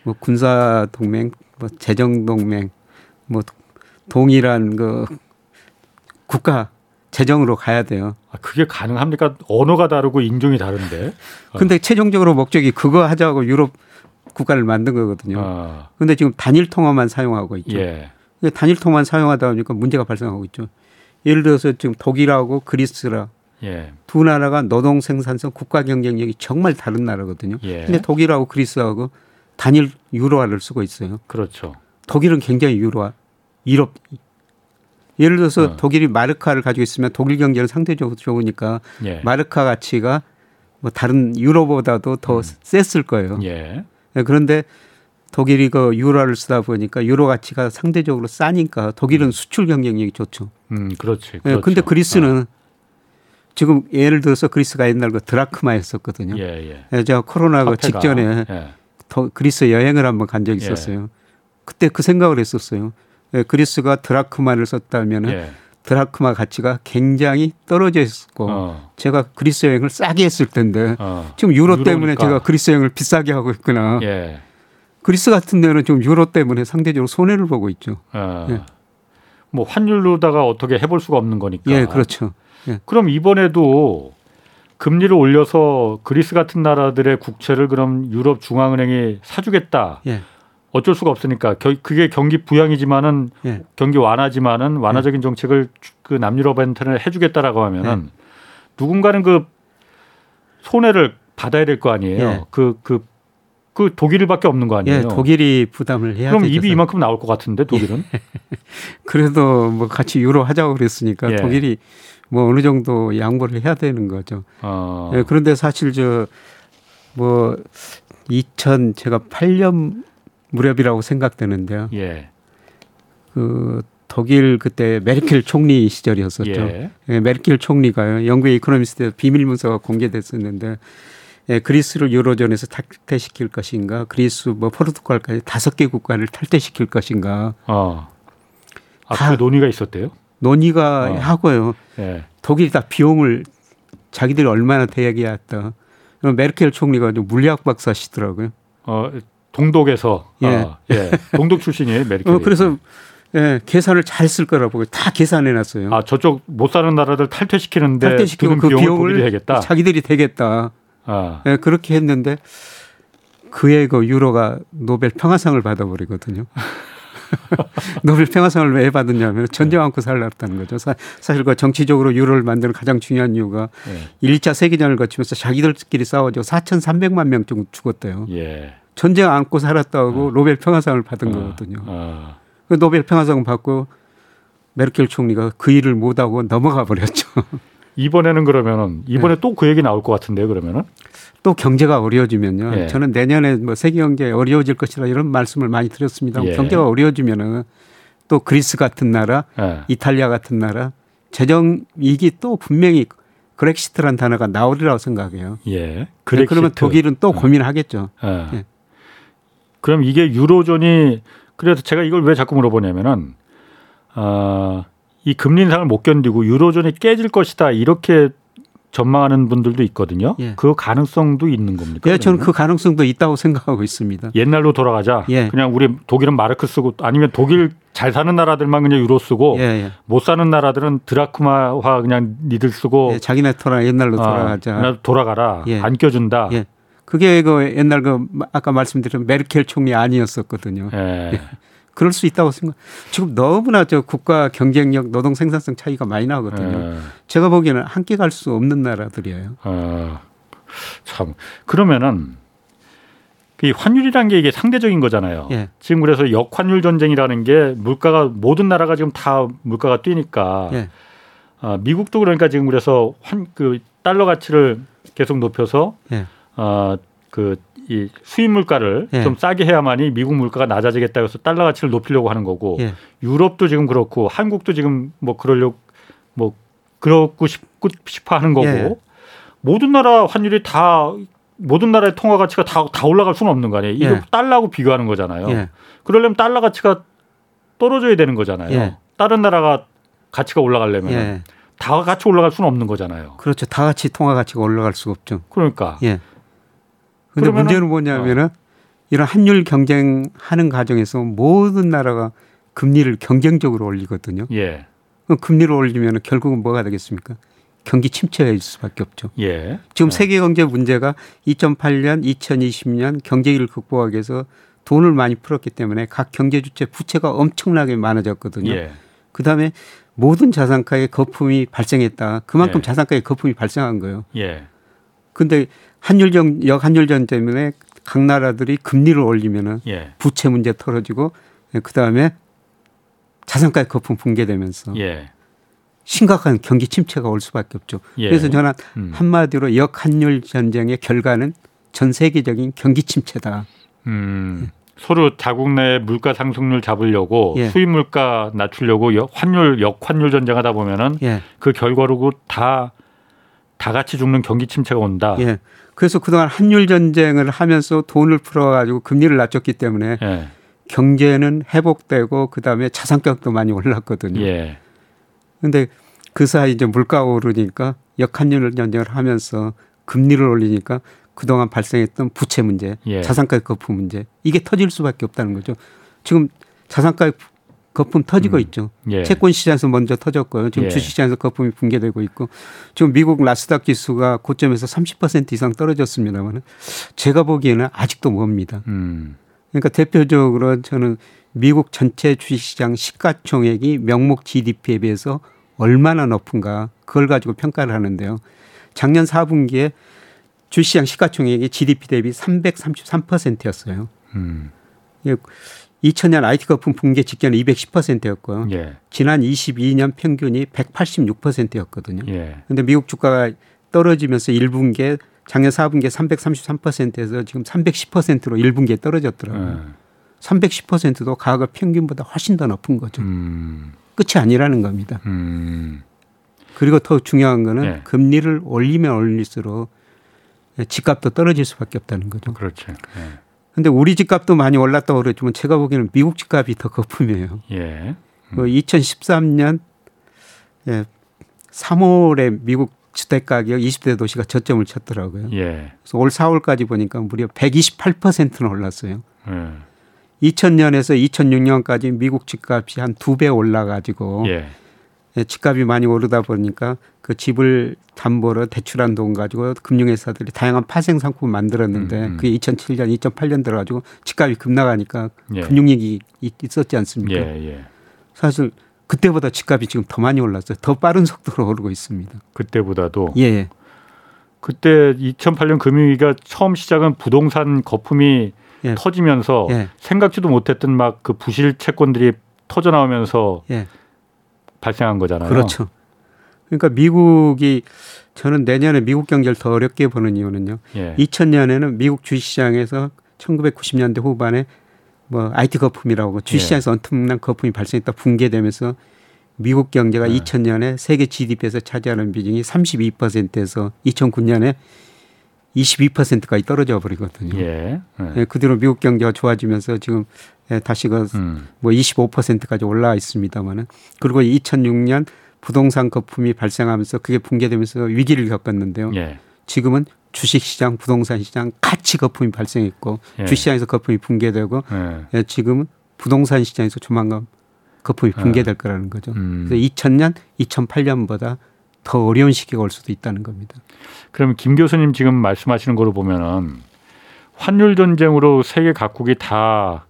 뭐 군사 동맹, 뭐 재정 동맹, 뭐 동일한 그 국가 재정으로 가야 돼요. 아, 그게 가능합니까? 언어가 다르고 인종이 다른데. 어. 근데 최종적으로 목적이 그거 하자고 유럽 국가를 만든 거거든요. 아, 근데 지금 단일 통화만 사용하고 있죠. 예. 단일 통화만 사용하다 보니까 문제가 발생하고 있죠. 예를 들어서 지금 독일하고 그리스라 예. 두 나라가 노동 생산성 국가 경쟁력이 정말 다른 나라거든요. 예. 근데 독일하고 그리스하고 단일 유로화를 쓰고 있어요. 그렇죠. 독일은 굉장히 유로화, 유럽. 예를 들어서 어. 독일이 마르카를 가지고 있으면 독일 경제는 상대적으로 좋으니까 예. 마르카 가치가 뭐 다른 유로보다도 더 셌을 거예요. 음. 예. 네, 그런데 독일이 그 유로화를 쓰다 보니까 유로 가치가 상대적으로 싸니까 독일은 수출 경쟁력이 좋죠. 음, 그렇지. 네, 그렇죠. 근데 그리스는 지금 예를 들어서 그리스가 옛날 그 드라크마였었거든요. 예, 예. 예, 제가 코로나 그. 직전에 예. 더 그리스 여행을 한번 간 적이 예. 있었어요. 그때 그 생각을 했었어요. 예, 그리스가 드라크마를 썼다면은 예. 드라크마 가치가 굉장히 떨어져 있었고 어. 제가 그리스 여행을 싸게 했을 텐데 어. 지금 유로 때문에 유로니까. 제가 그리스 여행을 비싸게 하고 있구나. 예. 그리스 같은 데는 지금 유로 때문에 상대적으로 손해를 보고 있죠. 어. 예. 뭐 환율로다가 어떻게 해볼 수가 없는 거니까. 예, 그렇죠. 그럼 이번에도 금리를 올려서 그리스 같은 나라들의 국채를 그럼 유럽 중앙은행이 사주겠다. 예. 어쩔 수가 없으니까 겨- 그게 경기 부양이지만은 예. 경기 완화지만은 완화적인 정책을 주- 그 남유럽한테는 해주겠다라고 하면은 누군가는 그 손해를 받아야 될 거 아니에요. 예. 그그 그 독일밖에 없는 거 아니에요. 예, 독일이 부담을 해야 그럼 되죠. 입이 이만큼 나올 것 같은데 독일은 그래도 뭐 같이 유로 하자고 그랬으니까 예. 독일이 뭐 어느 정도 양보를 해야 되는 거죠. 어, 예, 그런데 사실 저 뭐 2000 제가 8년 무렵이라고 생각되는데요. 예, 그 독일 그때 메르켈 총리 시절이었었죠. 예, 예, 메르켈 총리가요. 영국의 이코노미스트에 비밀 문서가 공개됐었는데 예, 그리스를 유로존에서 탈퇴시킬 것인가, 그리스 뭐 포르투갈까지 다섯 개 국가를 탈퇴시킬 것인가 어, 아, 다- 그 논의가 있었대요. 논의가 어. 하고요. 예, 독일이 다 비용을 자기들이 얼마나 대야기했다. 메르켈 총리가 좀 물리학 박사시더라고요. 어, 동독에서 예. 어, 예, 동독 출신이에요 메르켈. 어, 그래서 예, 계산을 잘 쓸 거라 보고 다 계산해 놨어요. 아 저쪽 못 사는 나라들 탈퇴시키는데 탈퇴시키고 그 비용을 비용을. 자기들이 되겠다. 아, 예, 그렇게 했는데 그의 그 유로가 노벨 평화상을 받아버리거든요. 노벨 평화상을 왜 받았냐면 전쟁 않고 살았다는 거죠. 사, 사실 그 정치적으로 유로를 만드는 가장 중요한 이유가 예, 1차 세계전을 거치면서 자기들끼리 싸워서 4,300만 명 정도 죽었대요. 예. 전쟁 않고 살았다고 노벨 평화상을 받은 어, 거거든요. 어, 그 노벨 평화상 받고 메르켈 총리가 그 일을 못하고 넘어가 버렸죠. 이번에는 그러면은 이번에 네. 또 그 얘기 나올 것 같은데요. 그러면은 또 경제가 어려워지면요. 예. 저는 내년에 뭐 세계 경제 어려워질 것이라 이런 말씀을 많이 드렸습니다. 예. 경제가 어려워지면은 또 그리스 같은 나라, 예. 이탈리아 같은 나라 재정 이익이 또 분명히 그렉시트란 단어가 나오리라고 생각해요. 예. 그러면 그렉시트. 독일은 또 고민하겠죠. 예. 예. 그럼 이게 유로존이 그래서 제가 이걸 왜 자꾸 물어보냐면은 아, 이 금리 인상을 못 견디고 유로존이 깨질 것이다 이렇게 전망하는 분들도 있거든요. 예. 그 가능성도 있는 겁니까? 예, 저는 그러면? 그 가능성도 있다고 생각하고 있습니다. 옛날로 돌아가자. 예. 그냥 우리 독일은 마르크 쓰고 아니면 독일 잘 사는 나라들만 그냥 유로 쓰고 예, 예. 못 사는 나라들은 드라크마화 그냥 니들 쓰고 예, 자기네 토라 옛날로 어, 돌아가자. 그냥 돌아가라. 예. 안 껴준다. 예. 그게 그 옛날 그 아까 말씀드린 메르켈 총리 아니었었거든요. 예. 그럴 수 있다고 생각. 지금 너무나 저 국가 경쟁력, 노동 생산성 차이가 많이 나거든요. 예. 제가 보기에는 함께 갈 수 없는 나라들이에요. 어, 참 그러면은 이 환율이라는 게 이게 상대적인 거잖아요. 예. 지금 그래서 역환율 전쟁이라는 게 물가가 모든 나라가 지금 다 물가가 뛰니까 예. 아, 미국도 그러니까 지금 그래서 환 그 달러 가치를 계속 높여서 예. 아 그 이 수입 물가를 예. 좀 싸게 해야만이 미국 물가가 낮아지겠다 해서 달러 가치를 높이려고 하는 거고 예. 유럽도 지금 그렇고 한국도 지금 뭐 그러려고 뭐 그렇고 싶고 싶어 하는 거고 예. 모든 나라 환율이 다 모든 나라의 통화 가치가 다, 다 올라갈 수는 없는 거 아니에요. 이거 예. 달러하고 비교하는 거잖아요. 예. 그러려면 달러 가치가 떨어져야 되는 거잖아요. 예. 다른 나라가 가치가 올라가려면 예. 다 같이 올라갈 수는 없는 거잖아요. 그렇죠. 다 같이 통화 가치가 올라갈 수가 없죠. 그러니까 예. 근데 문제는 뭐냐면은 이런 환율 경쟁하는 과정에서 모든 나라가 금리를 경쟁적으로 올리거든요. 예, 금리를 올리면 결국은 뭐가 되겠습니까? 경기 침체일 수밖에 없죠. 예, 지금 네. 세계 경제 문제가 2008년, 2020년 경제위기를 극복하기 위해서 돈을 많이 풀었기 때문에 각 경제 주체 부채가 엄청나게 많아졌거든요. 예, 그다음에 모든 자산가에 거품이 발생했다. 그만큼 예. 자산가에 거품이 발생한 거예요. 예, 근데 한율전 역한율전 때문에 각 나라들이 금리를 올리면은 예, 부채 문제 털어지고 그 다음에 자산가의 거품 붕괴되면서 예, 심각한 경기 침체가 올 수밖에 없죠. 예. 그래서 저는 음. 한마디로 역한율 전쟁의 결과는 전 세계적인 경기 침체다. 음, 서로 자국 내 물가 상승률 잡으려고 예. 수입 물가 낮추려고 역- 환율 역환율 전쟁하다 보면은 예. 그 결과로 다 다 같이 죽는 경기 침체가 온다. 예. 그래서 그동안 한율 전쟁을 하면서 돈을 풀어 가지고 금리를 낮췄기 때문에 예, 경제는 회복되고 그다음에 자산 가격도 많이 올랐거든요. 예, 근데 그 사이 이제 물가가 오르니까 역환율 전쟁을 하면서 금리를 올리니까 그동안 발생했던 부채 문제, 예. 자산 가격 거품 문제 이게 터질 수밖에 없다는 거죠. 지금 자산 가격 거품 터지고 음. 있죠. 예. 채권 시장에서 먼저 터졌고요. 지금 예. 주식 시장에서 거품이 붕괴되고 있고 지금 미국 나스닥 지수가 고점에서 30% 이상 떨어졌습니다만 제가 보기에는 아직도 멉니다. 음. 그러니까 대표적으로 저는 미국 전체 주식 시장 시가총액이 명목 GDP에 비해서 얼마나 높은가 그걸 가지고 평가를 하는데요. 작년 4분기에 주식시장 시가총액이 GDP 대비 333%였어요. 음. 2000년 IT 거품 붕괴 직전에 210%였고요. 예. 지난 22년 평균이 186%였거든요. 예. 근데 미국 주가가 떨어지면서 1분기에 작년 4분기에 333%에서 지금 310%로 1분기에 떨어졌더라고요. 예. 310%도 과거 평균보다 훨씬 더 높은 거죠. 음. 끝이 아니라는 겁니다. 음. 그리고 더 중요한 거는 예. 금리를 올리면 올릴수록 집값도 떨어질 수밖에 없다는 거죠. 그렇죠. 예. 근데 우리 집값도 많이 올랐다고 그랬지만 제가 보기에는 미국 집값이 더 거품이에요. 예. 그 2013년 예, 3월에 미국 주택 가격 20대 도시가 저점을 쳤더라고요. 예. 그래서 올 4월까지 보니까 무려 128%는 올랐어요. 예. 2000년에서 2006년까지 미국 집값이 한 두 배 올라가지고 예. 예, 집값이 많이 오르다 보니까 그 집을 담보로 대출한 돈 가지고 금융회사들이 다양한 파생 상품을 만들었는데 음, 음. 그게 2007년, 2008년 들어가지고 집값이 급락하니까 예. 금융위기 있- 있었지 않습니까? 예. 예. 사실 그때보다 집값이 지금 더 많이 올랐어요. 더 빠른 속도로 오르고 있습니다. 그때보다도 예, 예. 그때 2008년 금융위기가 처음 시작은 부동산 거품이 예. 터지면서 예. 생각지도 못했던 막 그 부실 채권들이 터져 나오면서 예. 발생한 거잖아요. 그렇죠. 그러니까 미국이 저는 내년에 미국 경제를 더 어렵게 보는 이유는요. 예. 2000년에는 미국 주식시장에서 1990년대 후반에 뭐 IT 거품이라고 주식시장에서 엄청난 거품이 발생했다 붕괴되면서 미국 경제가 네. 2000년에 세계 GDP에서 차지하는 비중이 32%에서 2009년에 22%까지 떨어져 버리거든요. 예. 예. 예, 그 뒤로 미국 경제가 좋아지면서 지금 예, 다시 그 음. 뭐 25%까지 올라와 있습니다만은 그리고 2006년 부동산 거품이 발생하면서 그게 붕괴되면서 위기를 겪었는데요. 예. 지금은 주식 시장, 부동산 시장 같이 거품이 발생했고 예. 주시장에서 거품이 붕괴되고 예. 예, 지금은 부동산 시장에서 조만간 거품이 붕괴될 거라는 거죠. 아. 음. 그래서 2000년, 2008년보다 더 어려운 시기가 올 수도 있다는 겁니다. 그럼 김 교수님 지금 말씀하시는 거로 보면은 환율 전쟁으로 세계 각국이 다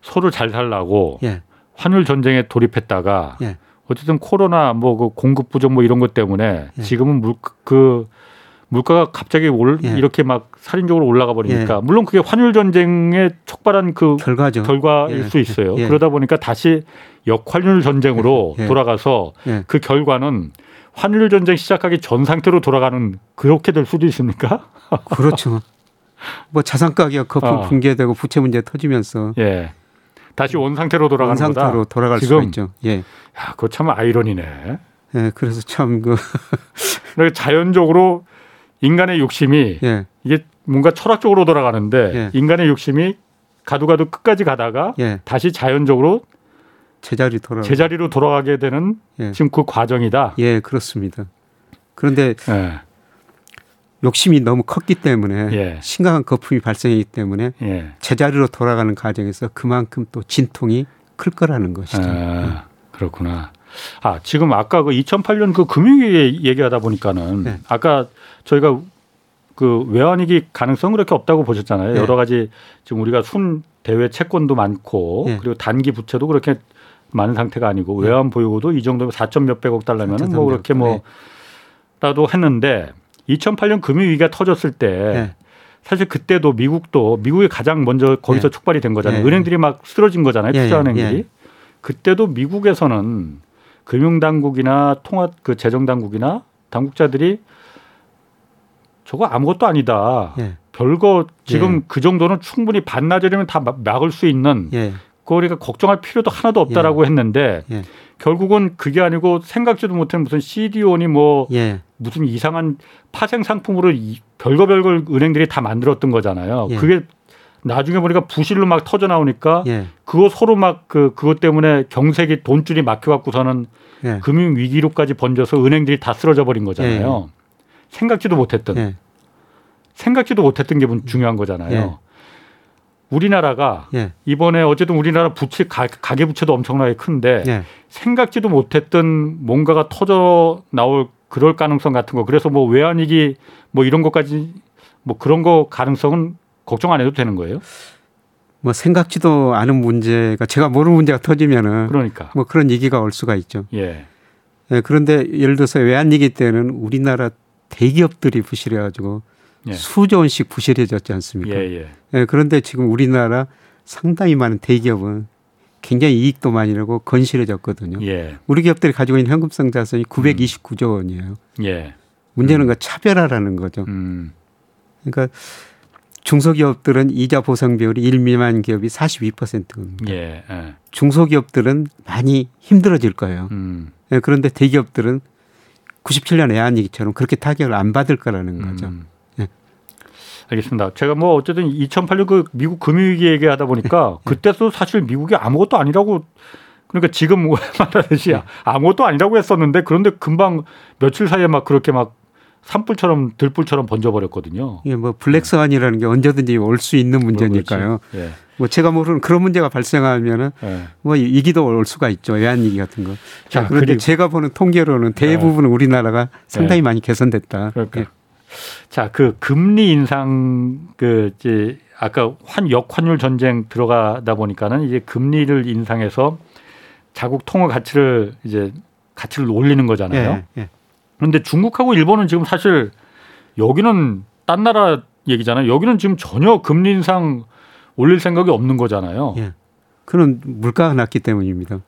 서로 잘 살라고 예, 환율 전쟁에 돌입했다가 예. 어쨌든 코로나 뭐 그 공급 부족 뭐 이런 것 때문에 예. 지금은 물 그 물가가 갑자기 올 예. 이렇게 막 살인적으로 올라가 버리니까 물론 그게 환율 전쟁에 촉발한 그 결과죠. 결과일 예. 수 있어요. 예. 그러다 보니까 다시 역환율 전쟁으로 예. 돌아가서 예. 그 결과는 환율 전쟁 시작하기 전 상태로 돌아가는 그렇게 될 수도 있습니까? 그렇죠. 뭐 자산 가격 거품 어. 붕괴되고 부채 문제 터지면서 예. 다시 원 상태로 돌아가는 원 거다. 상태로 돌아갈 지금 수가 있죠. 예. 야, 그거 참 아이러니네. 예, 그래서 참 그, 그러니까 자연적으로 인간의 욕심이 예, 이게 뭔가 철학적으로 돌아가는데 예. 인간의 욕심이 가도 가도 끝까지 가다가 예, 다시 자연적으로 제자리 돌아. 제자리로 돌아가게 되는 예. 지금 그 과정이다. 예, 그렇습니다. 그런데 예. 욕심이 너무 컸기 때문에 예. 심각한 거품이 발생했기 때문에 예. 제자리로 돌아가는 과정에서 그만큼 또 진통이 클 거라는 것이죠. 아, 그렇구나. 아, 지금 아까 그 2008년 그 금융위기 얘기하다 보니까는 네. 아까 저희가 그 외환위기 가능성 그렇게 없다고 보셨잖아요. 네. 여러 가지 지금 우리가 순 대외 채권도 많고 네. 그리고 단기 부채도 그렇게 많은 상태가 아니고 네. 외환 보유고도 이 정도면 4천 몇백억 달러면 뭐 4,300억. 그렇게 뭐라도 했는데 2008년 금융위기가 터졌을 때 네. 사실 그때도 미국도 미국이 가장 먼저 거기서 네. 촉발이 된 거잖아요. 네. 은행들이 막 쓰러진 거잖아요. 예, 투자은행들이. 예. 그때도 미국에서는 금융당국이나 통화 그 재정당국이나 당국자들이 저거 아무것도 아니다. 예, 별거 지금 예. 그 정도는 충분히 반나절이면 다 막- 막을 수 있는 예, 우리가 걱정할 필요도 하나도 없다라고 했는데 예. 결국은 그게 아니고 생각지도 못한 무슨 CDO니 뭐 예, 무슨 이상한 파생 상품으로 이- 별거 별걸 은행들이 다 만들었던 거잖아요. 예. 그게 나중에 보니까 부실로 막 터져 나오니까 예, 그거 서로 막 그 그것 때문에 경색이 돈줄이 막혀 갖고서는 예. 금융 위기로까지 번져서 은행들이 다 쓰러져 버린 거잖아요. 생각지도 못했던 예. 생각지도 못했던 게 중요한 거잖아요. 예. 우리나라가 예. 이번에 어쨌든 우리나라 부채 가, 가계 부채도 엄청나게 큰데 예. 생각지도 못했던 뭔가가 터져 나올 그럴 가능성 같은 거 그래서 뭐 외환위기 뭐 이런 것까지 뭐 그런 거 가능성은 걱정 안 해도 되는 거예요? 뭐 생각지도 않은 문제가 제가 모르는 문제가 터지면은 그러니까 뭐 그런 얘기가 올 수가 있죠. 예, 예, 그런데 예를 들어서 외환위기 때는 우리나라 대기업들이 부실해 가지고 예. 수조 원씩 부실해졌지 않습니까? 예, 예, 예, 그런데 지금 우리나라 상당히 많은 대기업은 굉장히 이익도 많이 내고 건실해졌거든요. 예, 우리 기업들이 가지고 있는 현금성 자산이 929조 원이에요. 예, 문제는 그 차별화라는 거죠. 음, 그러니까 중소기업들은 이자 보상 비율이 1 미만 기업이 42%입니다. 예, 예, 중소기업들은 많이 힘들어질 거예요. 음, 예, 그런데 대기업들은 97년 애한위기처럼 그렇게 타격을 안 받을 거라는 거죠. 음. 예. 알겠습니다. 제가 뭐 어쨌든 2008년 그 미국 금융위기 얘기하다 보니까 예. 그때도 사실 미국이 아무것도 아니라고 그러니까 지금 말하듯이 예. 아무것도 아니라고 했었는데 그런데 금방 며칠 사이에 막 그렇게 막 산불처럼 들불처럼 번져버렸거든요. 이게 뭐 블랙스완이라는 게 언제든지 올 수 있는 문제니까요. 예, 뭐 제가 모르는 그런 문제가 발생하면은 예. 뭐 위기도 올 수가 있죠. 외환위기 같은 거. 자, 자, 그런데 제가 보는 통계로는 대부분 우리나라가 상당히 많이 개선됐다. 그러니까 예. 자, 그 금리 인상 그 이제 아까 환 역환율 전쟁 들어가다 보니까는 이제 금리를 인상해서 자국 통화 가치를 이제 가치를 올리는 거잖아요. 예, 예. 그런데 중국하고 일본은 지금 사실 여기는 딴 나라 얘기잖아요. 여기는 지금 전혀 금리 인상 올릴 생각이 없는 거잖아요. 예. 그는 물가가 낮기 때문입니다.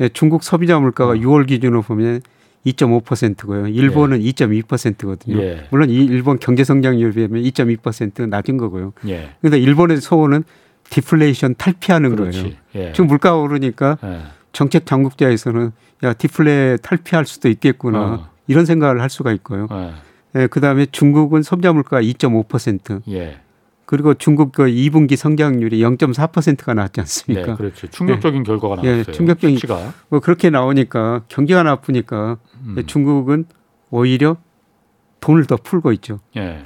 예, 중국 소비자 물가가 어. 6월 기준으로 보면 2.5%고요. 일본은 2.2%거든요. 예. 물론 이 일본 경제 성장률 비하면 2.2% 낮은 거고요. 예. 그런데 일본의 소원은 디플레이션 탈피하는 거예요. 그렇지. 예. 지금 물가가 오르니까 예. 정책 당국자에서는 야 디플레 탈피할 수도 있겠구나 어. 이런 생각을 할 수가 있고요. 예. 예, 그다음에 중국은 소비자 물가가 2.5% 예. 그리고 중국 그 2분기 성장률이 0.4%가 나왔지 않습니까? 네, 그렇죠. 충격적인 결과가 예, 나왔어요. 충격적인- 수치가. 뭐 그렇게 나오니까 경기가 나쁘니까 음. 중국은 오히려 돈을 더 풀고 있죠. 예.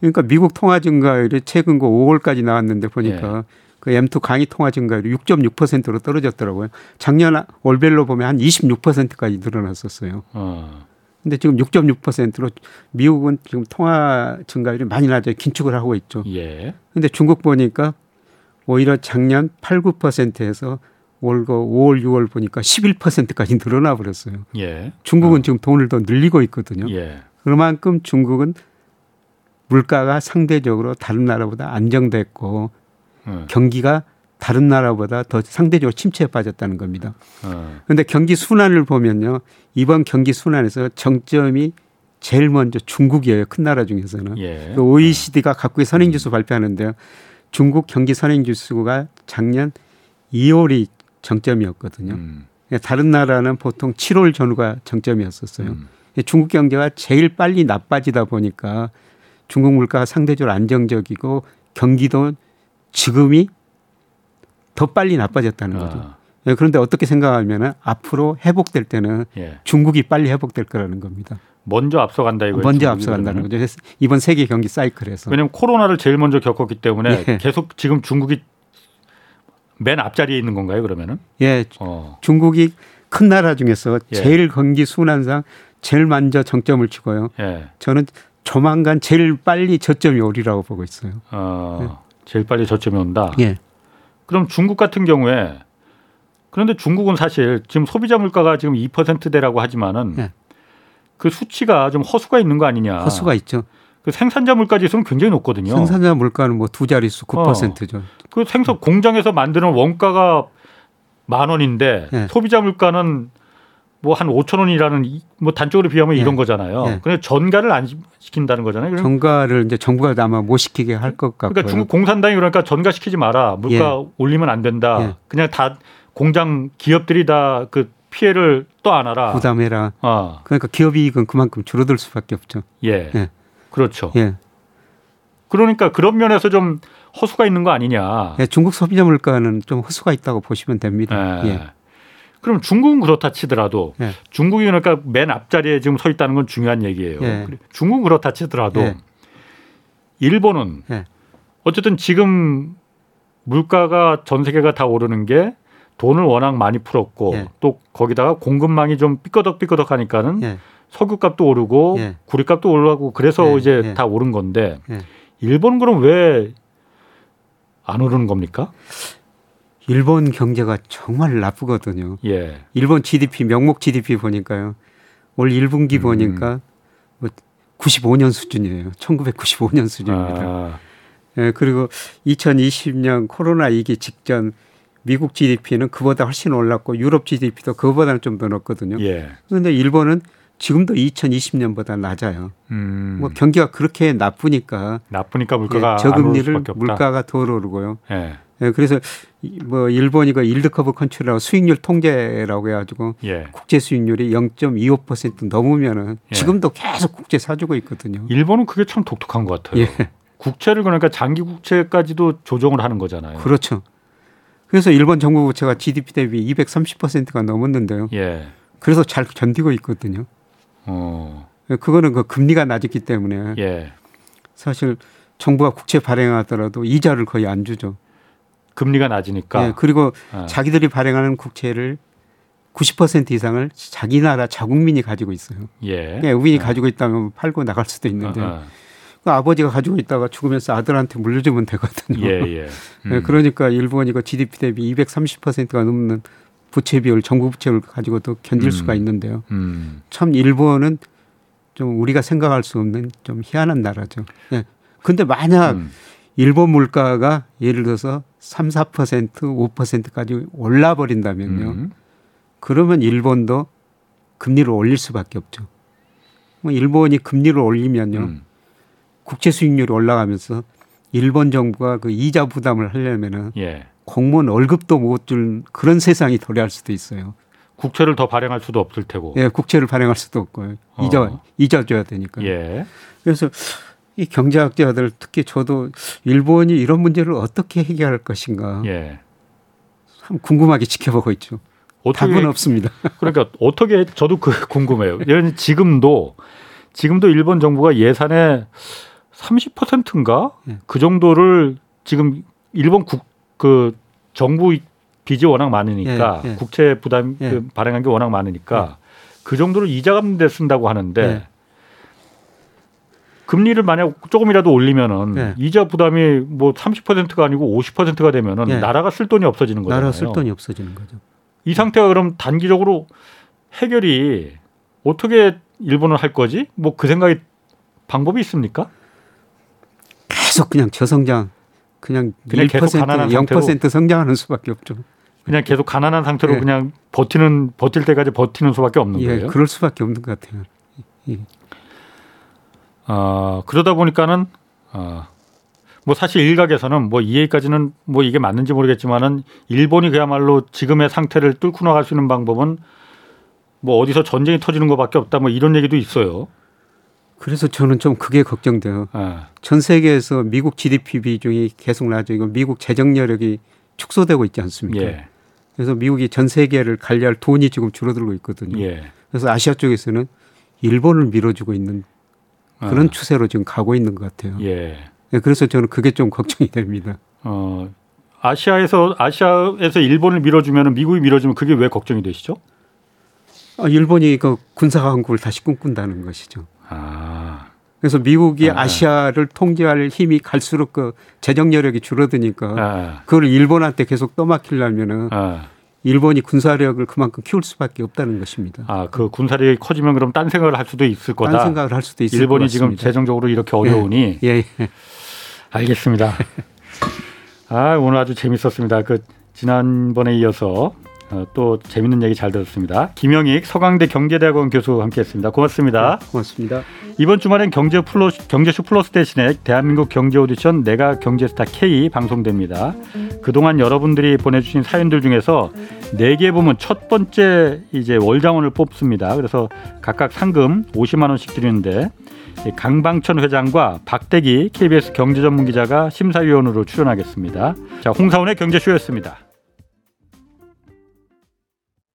그러니까 미국 통화 증가율이 최근 그 5월까지 나왔는데 보니까 예. 그 M2 강의 통화 증가율이 6.6%로 떨어졌더라고요. 작년 월별로 보면 한 26%까지 늘어났었어요. 어. 근데 지금 6.6%로 미국은 지금 통화 증가율이 많이 낮아요. 긴축을 하고 있죠. 예. 근데 중국 보니까 오히려 작년 8, 9%에서 올거 5월, 6월 보니까 11%까지 늘어나 버렸어요. 예. 중국은 지금 돈을 더 늘리고 있거든요. 예. 그만큼 중국은 물가가 상대적으로 다른 나라보다 안정됐고 어. 경기가 다른 나라보다 더 상대적으로 침체에 빠졌다는 겁니다. 어. 그런데 경기 순환을 보면요. 이번 경기 순환에서 정점이 제일 먼저 중국이에요. 큰 나라 중에서는. 예. 그 OECD가 갖고 있는 선행지수 발표하는데요. 중국 경기 선행지수가 작년 2월이 정점이었거든요. 음. 다른 나라는 보통 7월 전후가 정점이었었어요. 음. 중국 경제가 제일 빨리 나빠지다 보니까 중국 물가가 상대적으로 안정적이고 경기도 지금이 더 빨리 나빠졌다는 거죠. 아, 예, 그런데 어떻게 생각하면 앞으로 회복될 때는 예. 중국이 빨리 회복될 거라는 겁니다. 먼저 앞서간다 이거예요. 먼저 앞서간다는. 거죠. 이번 세계 경기 사이클에서. 왜냐하면 코로나를 제일 먼저 겪었기 때문에 예. 계속 지금 중국이 맨 앞자리에 있는 건가요? 그러면은? 예, 어. 중국이 큰 나라 중에서 예. 제일 경기 순환상 제일 먼저 정점을 치고요. 예. 저는 조만간 제일 빨리 저점이 오리라고 보고 있어요. 어. 제일 빨리 저점이 온다. 예. 그럼 중국 같은 경우에 그런데 중국은 사실 지금 소비자 물가가 지금 2%대라고 하지만은 예. 그 수치가 좀 허수가 있는 거 아니냐. 허수가 있죠. 그 생산자 물가 지수는 굉장히 높거든요. 생산자 물가는 뭐 두 자릿수 9%죠. 그 생산 공장에서 만드는 원가가 만 원인데 예. 소비자 물가는 뭐 한 5천 원이라는 이- 뭐 단적으로 비하면 예. 이런 거잖아요. 예. 근데 전가를 안 시킨다는 거잖아요. 정가를 이제 정부가 아마 못 시키게 할 것 같고요. 그러니까 중국 공산당이 그러니까 전가 시키지 마라. 물가 올리면 안 된다. 예. 그냥 다 공장 기업들이 다 그 피해를 또 안아라. 부담해라. 어. 그러니까 기업 이익은 그만큼 줄어들 수밖에 없죠. 예. 예. 그렇죠. 예. 그러니까 그런 면에서 좀 허수가 있는 거 아니냐. 예, 중국 소비자 물가는 좀 허수가 있다고 보시면 됩니다. 예. 예. 그럼 중국은 그렇다 치더라도 예. 중국이 그러니까 맨 앞자리에 지금 서 있다는 건 중요한 얘기예요. 예. 중국은 그렇다 치더라도 예. 일본은 예. 어쨌든 지금 물가가 전 세계가 다 오르는 게 돈을 워낙 많이 풀었고 예. 또 거기다가 공급망이 좀 삐꺼덕삐꺼덕하니까는 예. 석유값도 오르고 예. 구리값도 올라가고 그래서 예. 이제 예. 다 오른 건데 예. 일본은 그럼 왜 안 오르는 겁니까? 일본 경제가 정말 나쁘거든요. 예. 일본 GDP 명목 GDP 보니까요. 올 1분기 음. 보니까 뭐 95년 수준이에요. 1995년 수준입니다. 아, 예, 그리고 2020년 코로나 이기 직전 미국 GDP는 그보다 훨씬 올랐고 유럽 GDP도 그보다는 좀 더 높거든요. 예. 그런데 일본은 지금도 2020년보다 낮아요. 음, 뭐 경기가 그렇게 나쁘니까 나쁘니까 물가가 예, 저금리를. 물가가 덜 오르고요. 예. 예, 그래서 이- 뭐 일본이 그 일드커브 컨트롤하고 수익률 통제라고 해가지고 예. 국제 수익률이 0.25% 넘으면은 예. 지금도 계속 국제 사주고 있거든요. 일본은 그게 참 독특한 것 같아요. 예, 국채를 그러니까 장기 국채까지도 조정을 하는 거잖아요. 그렇죠. 그래서 일본 정부 부채가 GDP 대비 230%가 넘었는데요. 예. 그래서 잘 견디고 있거든요. 어. 그거는 그 금리가 낮기 때문에 예. 사실 정부가 국채 발행하더라도 이자를 거의 안 주죠. 금리가 낮으니까. 예, 그리고 아. 자기들이 발행하는 국채를 90% 이상을 자기 나라 자국민이 가지고 있어요. 예. 그러니까 우민이 가지고 있다면 팔고 나갈 수도 있는데 아, 그 아버지가 가지고 있다가 죽으면서 아들한테 물려주면 아. 되거든요. 예, 예. 음. 예, 그러니까 일본이 그 GDP 대비 230%가 넘는 부채 비율, 정부 부채를 가지고도 견딜 음. 수가 있는데요. 음. 참 일본은 좀 우리가 생각할 수 없는 좀 희한한 나라죠. 예. 근데 만약 음. 일본 물가가 예를 들어서 3, 4%, 5%까지 올라 버린다면요. 음. 그러면 일본도 금리를 올릴 수밖에 없죠. 뭐 일본이 금리를 올리면요. 음. 국채 수익률이 올라가면서 일본 정부가 그 이자 부담을 하려면은 예. 공무원 월급도 못 줄 그런 세상이 도래할 수도 있어요. 국채를 더 발행할 수도 없을 테고. 예, 국채를 발행할 수도 없고요. 이자 어. 이자 줘야 되니까. 예. 그래서 이 경제학자들 특히 저도 일본이 이런 문제를 어떻게 해결할 것인가 예. 참 궁금하게 지켜보고 있죠. 어떻게 답은 없습니다. 그러니까 어떻게 저도 그 궁금해요. 예를 지금도 지금도 일본 정부가 예산의 30%인가 예. 그 정도를 지금 일본 국 그 정부 빚이 워낙 많으니까 예, 예. 국채 부담 예. 그 발행한 게 워낙 많으니까 그 정도로 이자 갚는 데 쓴다고 하는데 예. 금리를 만약 조금이라도 올리면은 예. 이자 부담이 뭐 30%가 아니고 50%가 되면은 예. 나라가 쓸 돈이 없어지는 거잖아요. 나라 쓸 돈이 없어지는 거죠. 이 상태가 그럼 단기적으로 해결이 어떻게 일본은 할 거지? 뭐 그 생각이 방법이 있습니까? 계속 그냥 저성장 그냥, 그냥 계속 1% 가난한 0% 성장하는 수밖에 없죠. 그냥 계속 가난한 상태로 예. 그냥 버티는 버틸 때까지 버티는 수밖에 없는 예, 거예요. 그럴 수밖에 없는 것 같아요. 어, 그러다 보니까는 어, 뭐 사실 일각에서는 뭐이 얘기까지는 뭐 이게 맞는지 모르겠지만은 일본이 그야말로 지금의 상태를 뚫고 나갈 수 있는 방법은 뭐 어디서 전쟁이 터지는 것밖에 없다 뭐 이런 얘기도 있어요. 그래서 저는 좀 그게 걱정돼요. 아, 전 세계에서 미국 GDP 비중이 계속 낮아지고 미국 재정 여력이 축소되고 있지 않습니까? 예, 그래서 미국이 전 세계를 관리할 돈이 지금 줄어들고 있거든요. 예. 그래서 아시아 쪽에서는 일본을 밀어주고 있는 그런 아, 추세로 지금 가고 있는 것 같아요. 예. 예, 그래서 저는 그게 좀 걱정이 됩니다. 어, 아시아에서 아시아에서 일본을 밀어주면은 미국이 밀어주면 그게 왜 걱정이 되시죠? 아, 일본이 그 군사 강국을 다시 꿈꾼다는 것이죠. 아, 그래서 미국이 아. 아. 시아를 통제할 힘이 갈수록 그 재정 여력이 줄어드니까 아, 그걸 일본한테 계속 떠맡기려면은 아, 일본이 군사력을 그만큼 키울 수밖에 없다는 것입니다. 아, 그 군사력이 커지면 그럼 딴 생각을 할 수도 있을 거다. 딴 생각을 할 수도 있을 일본이 것 지금. 재정적으로 이렇게 어려우니 예, 예. 알겠습니다. 아 오늘 아주 재밌었습니다. 그 지난번에 이어서 어, 또 재밌는 얘기 잘 들었습니다. 김영익 서강대 경제대학원 교수 함께했습니다. 고맙습니다. 고맙습니다. 이번 주말엔 경제 플러스, 경제쇼 플러스 대신에 대한민국 경제 오디션 내가 경제스타 K 방송됩니다. 그동안 여러분들이 보내주신 사연들 중에서 네 개 부문 첫 번째 이제 월장원을 뽑습니다. 그래서 각각 상금 50만 원씩 드리는데 이 강방천 회장과 박대기 KBS 경제전문기자가 심사위원으로 출연하겠습니다. 자, 홍사원의 경제쇼였습니다.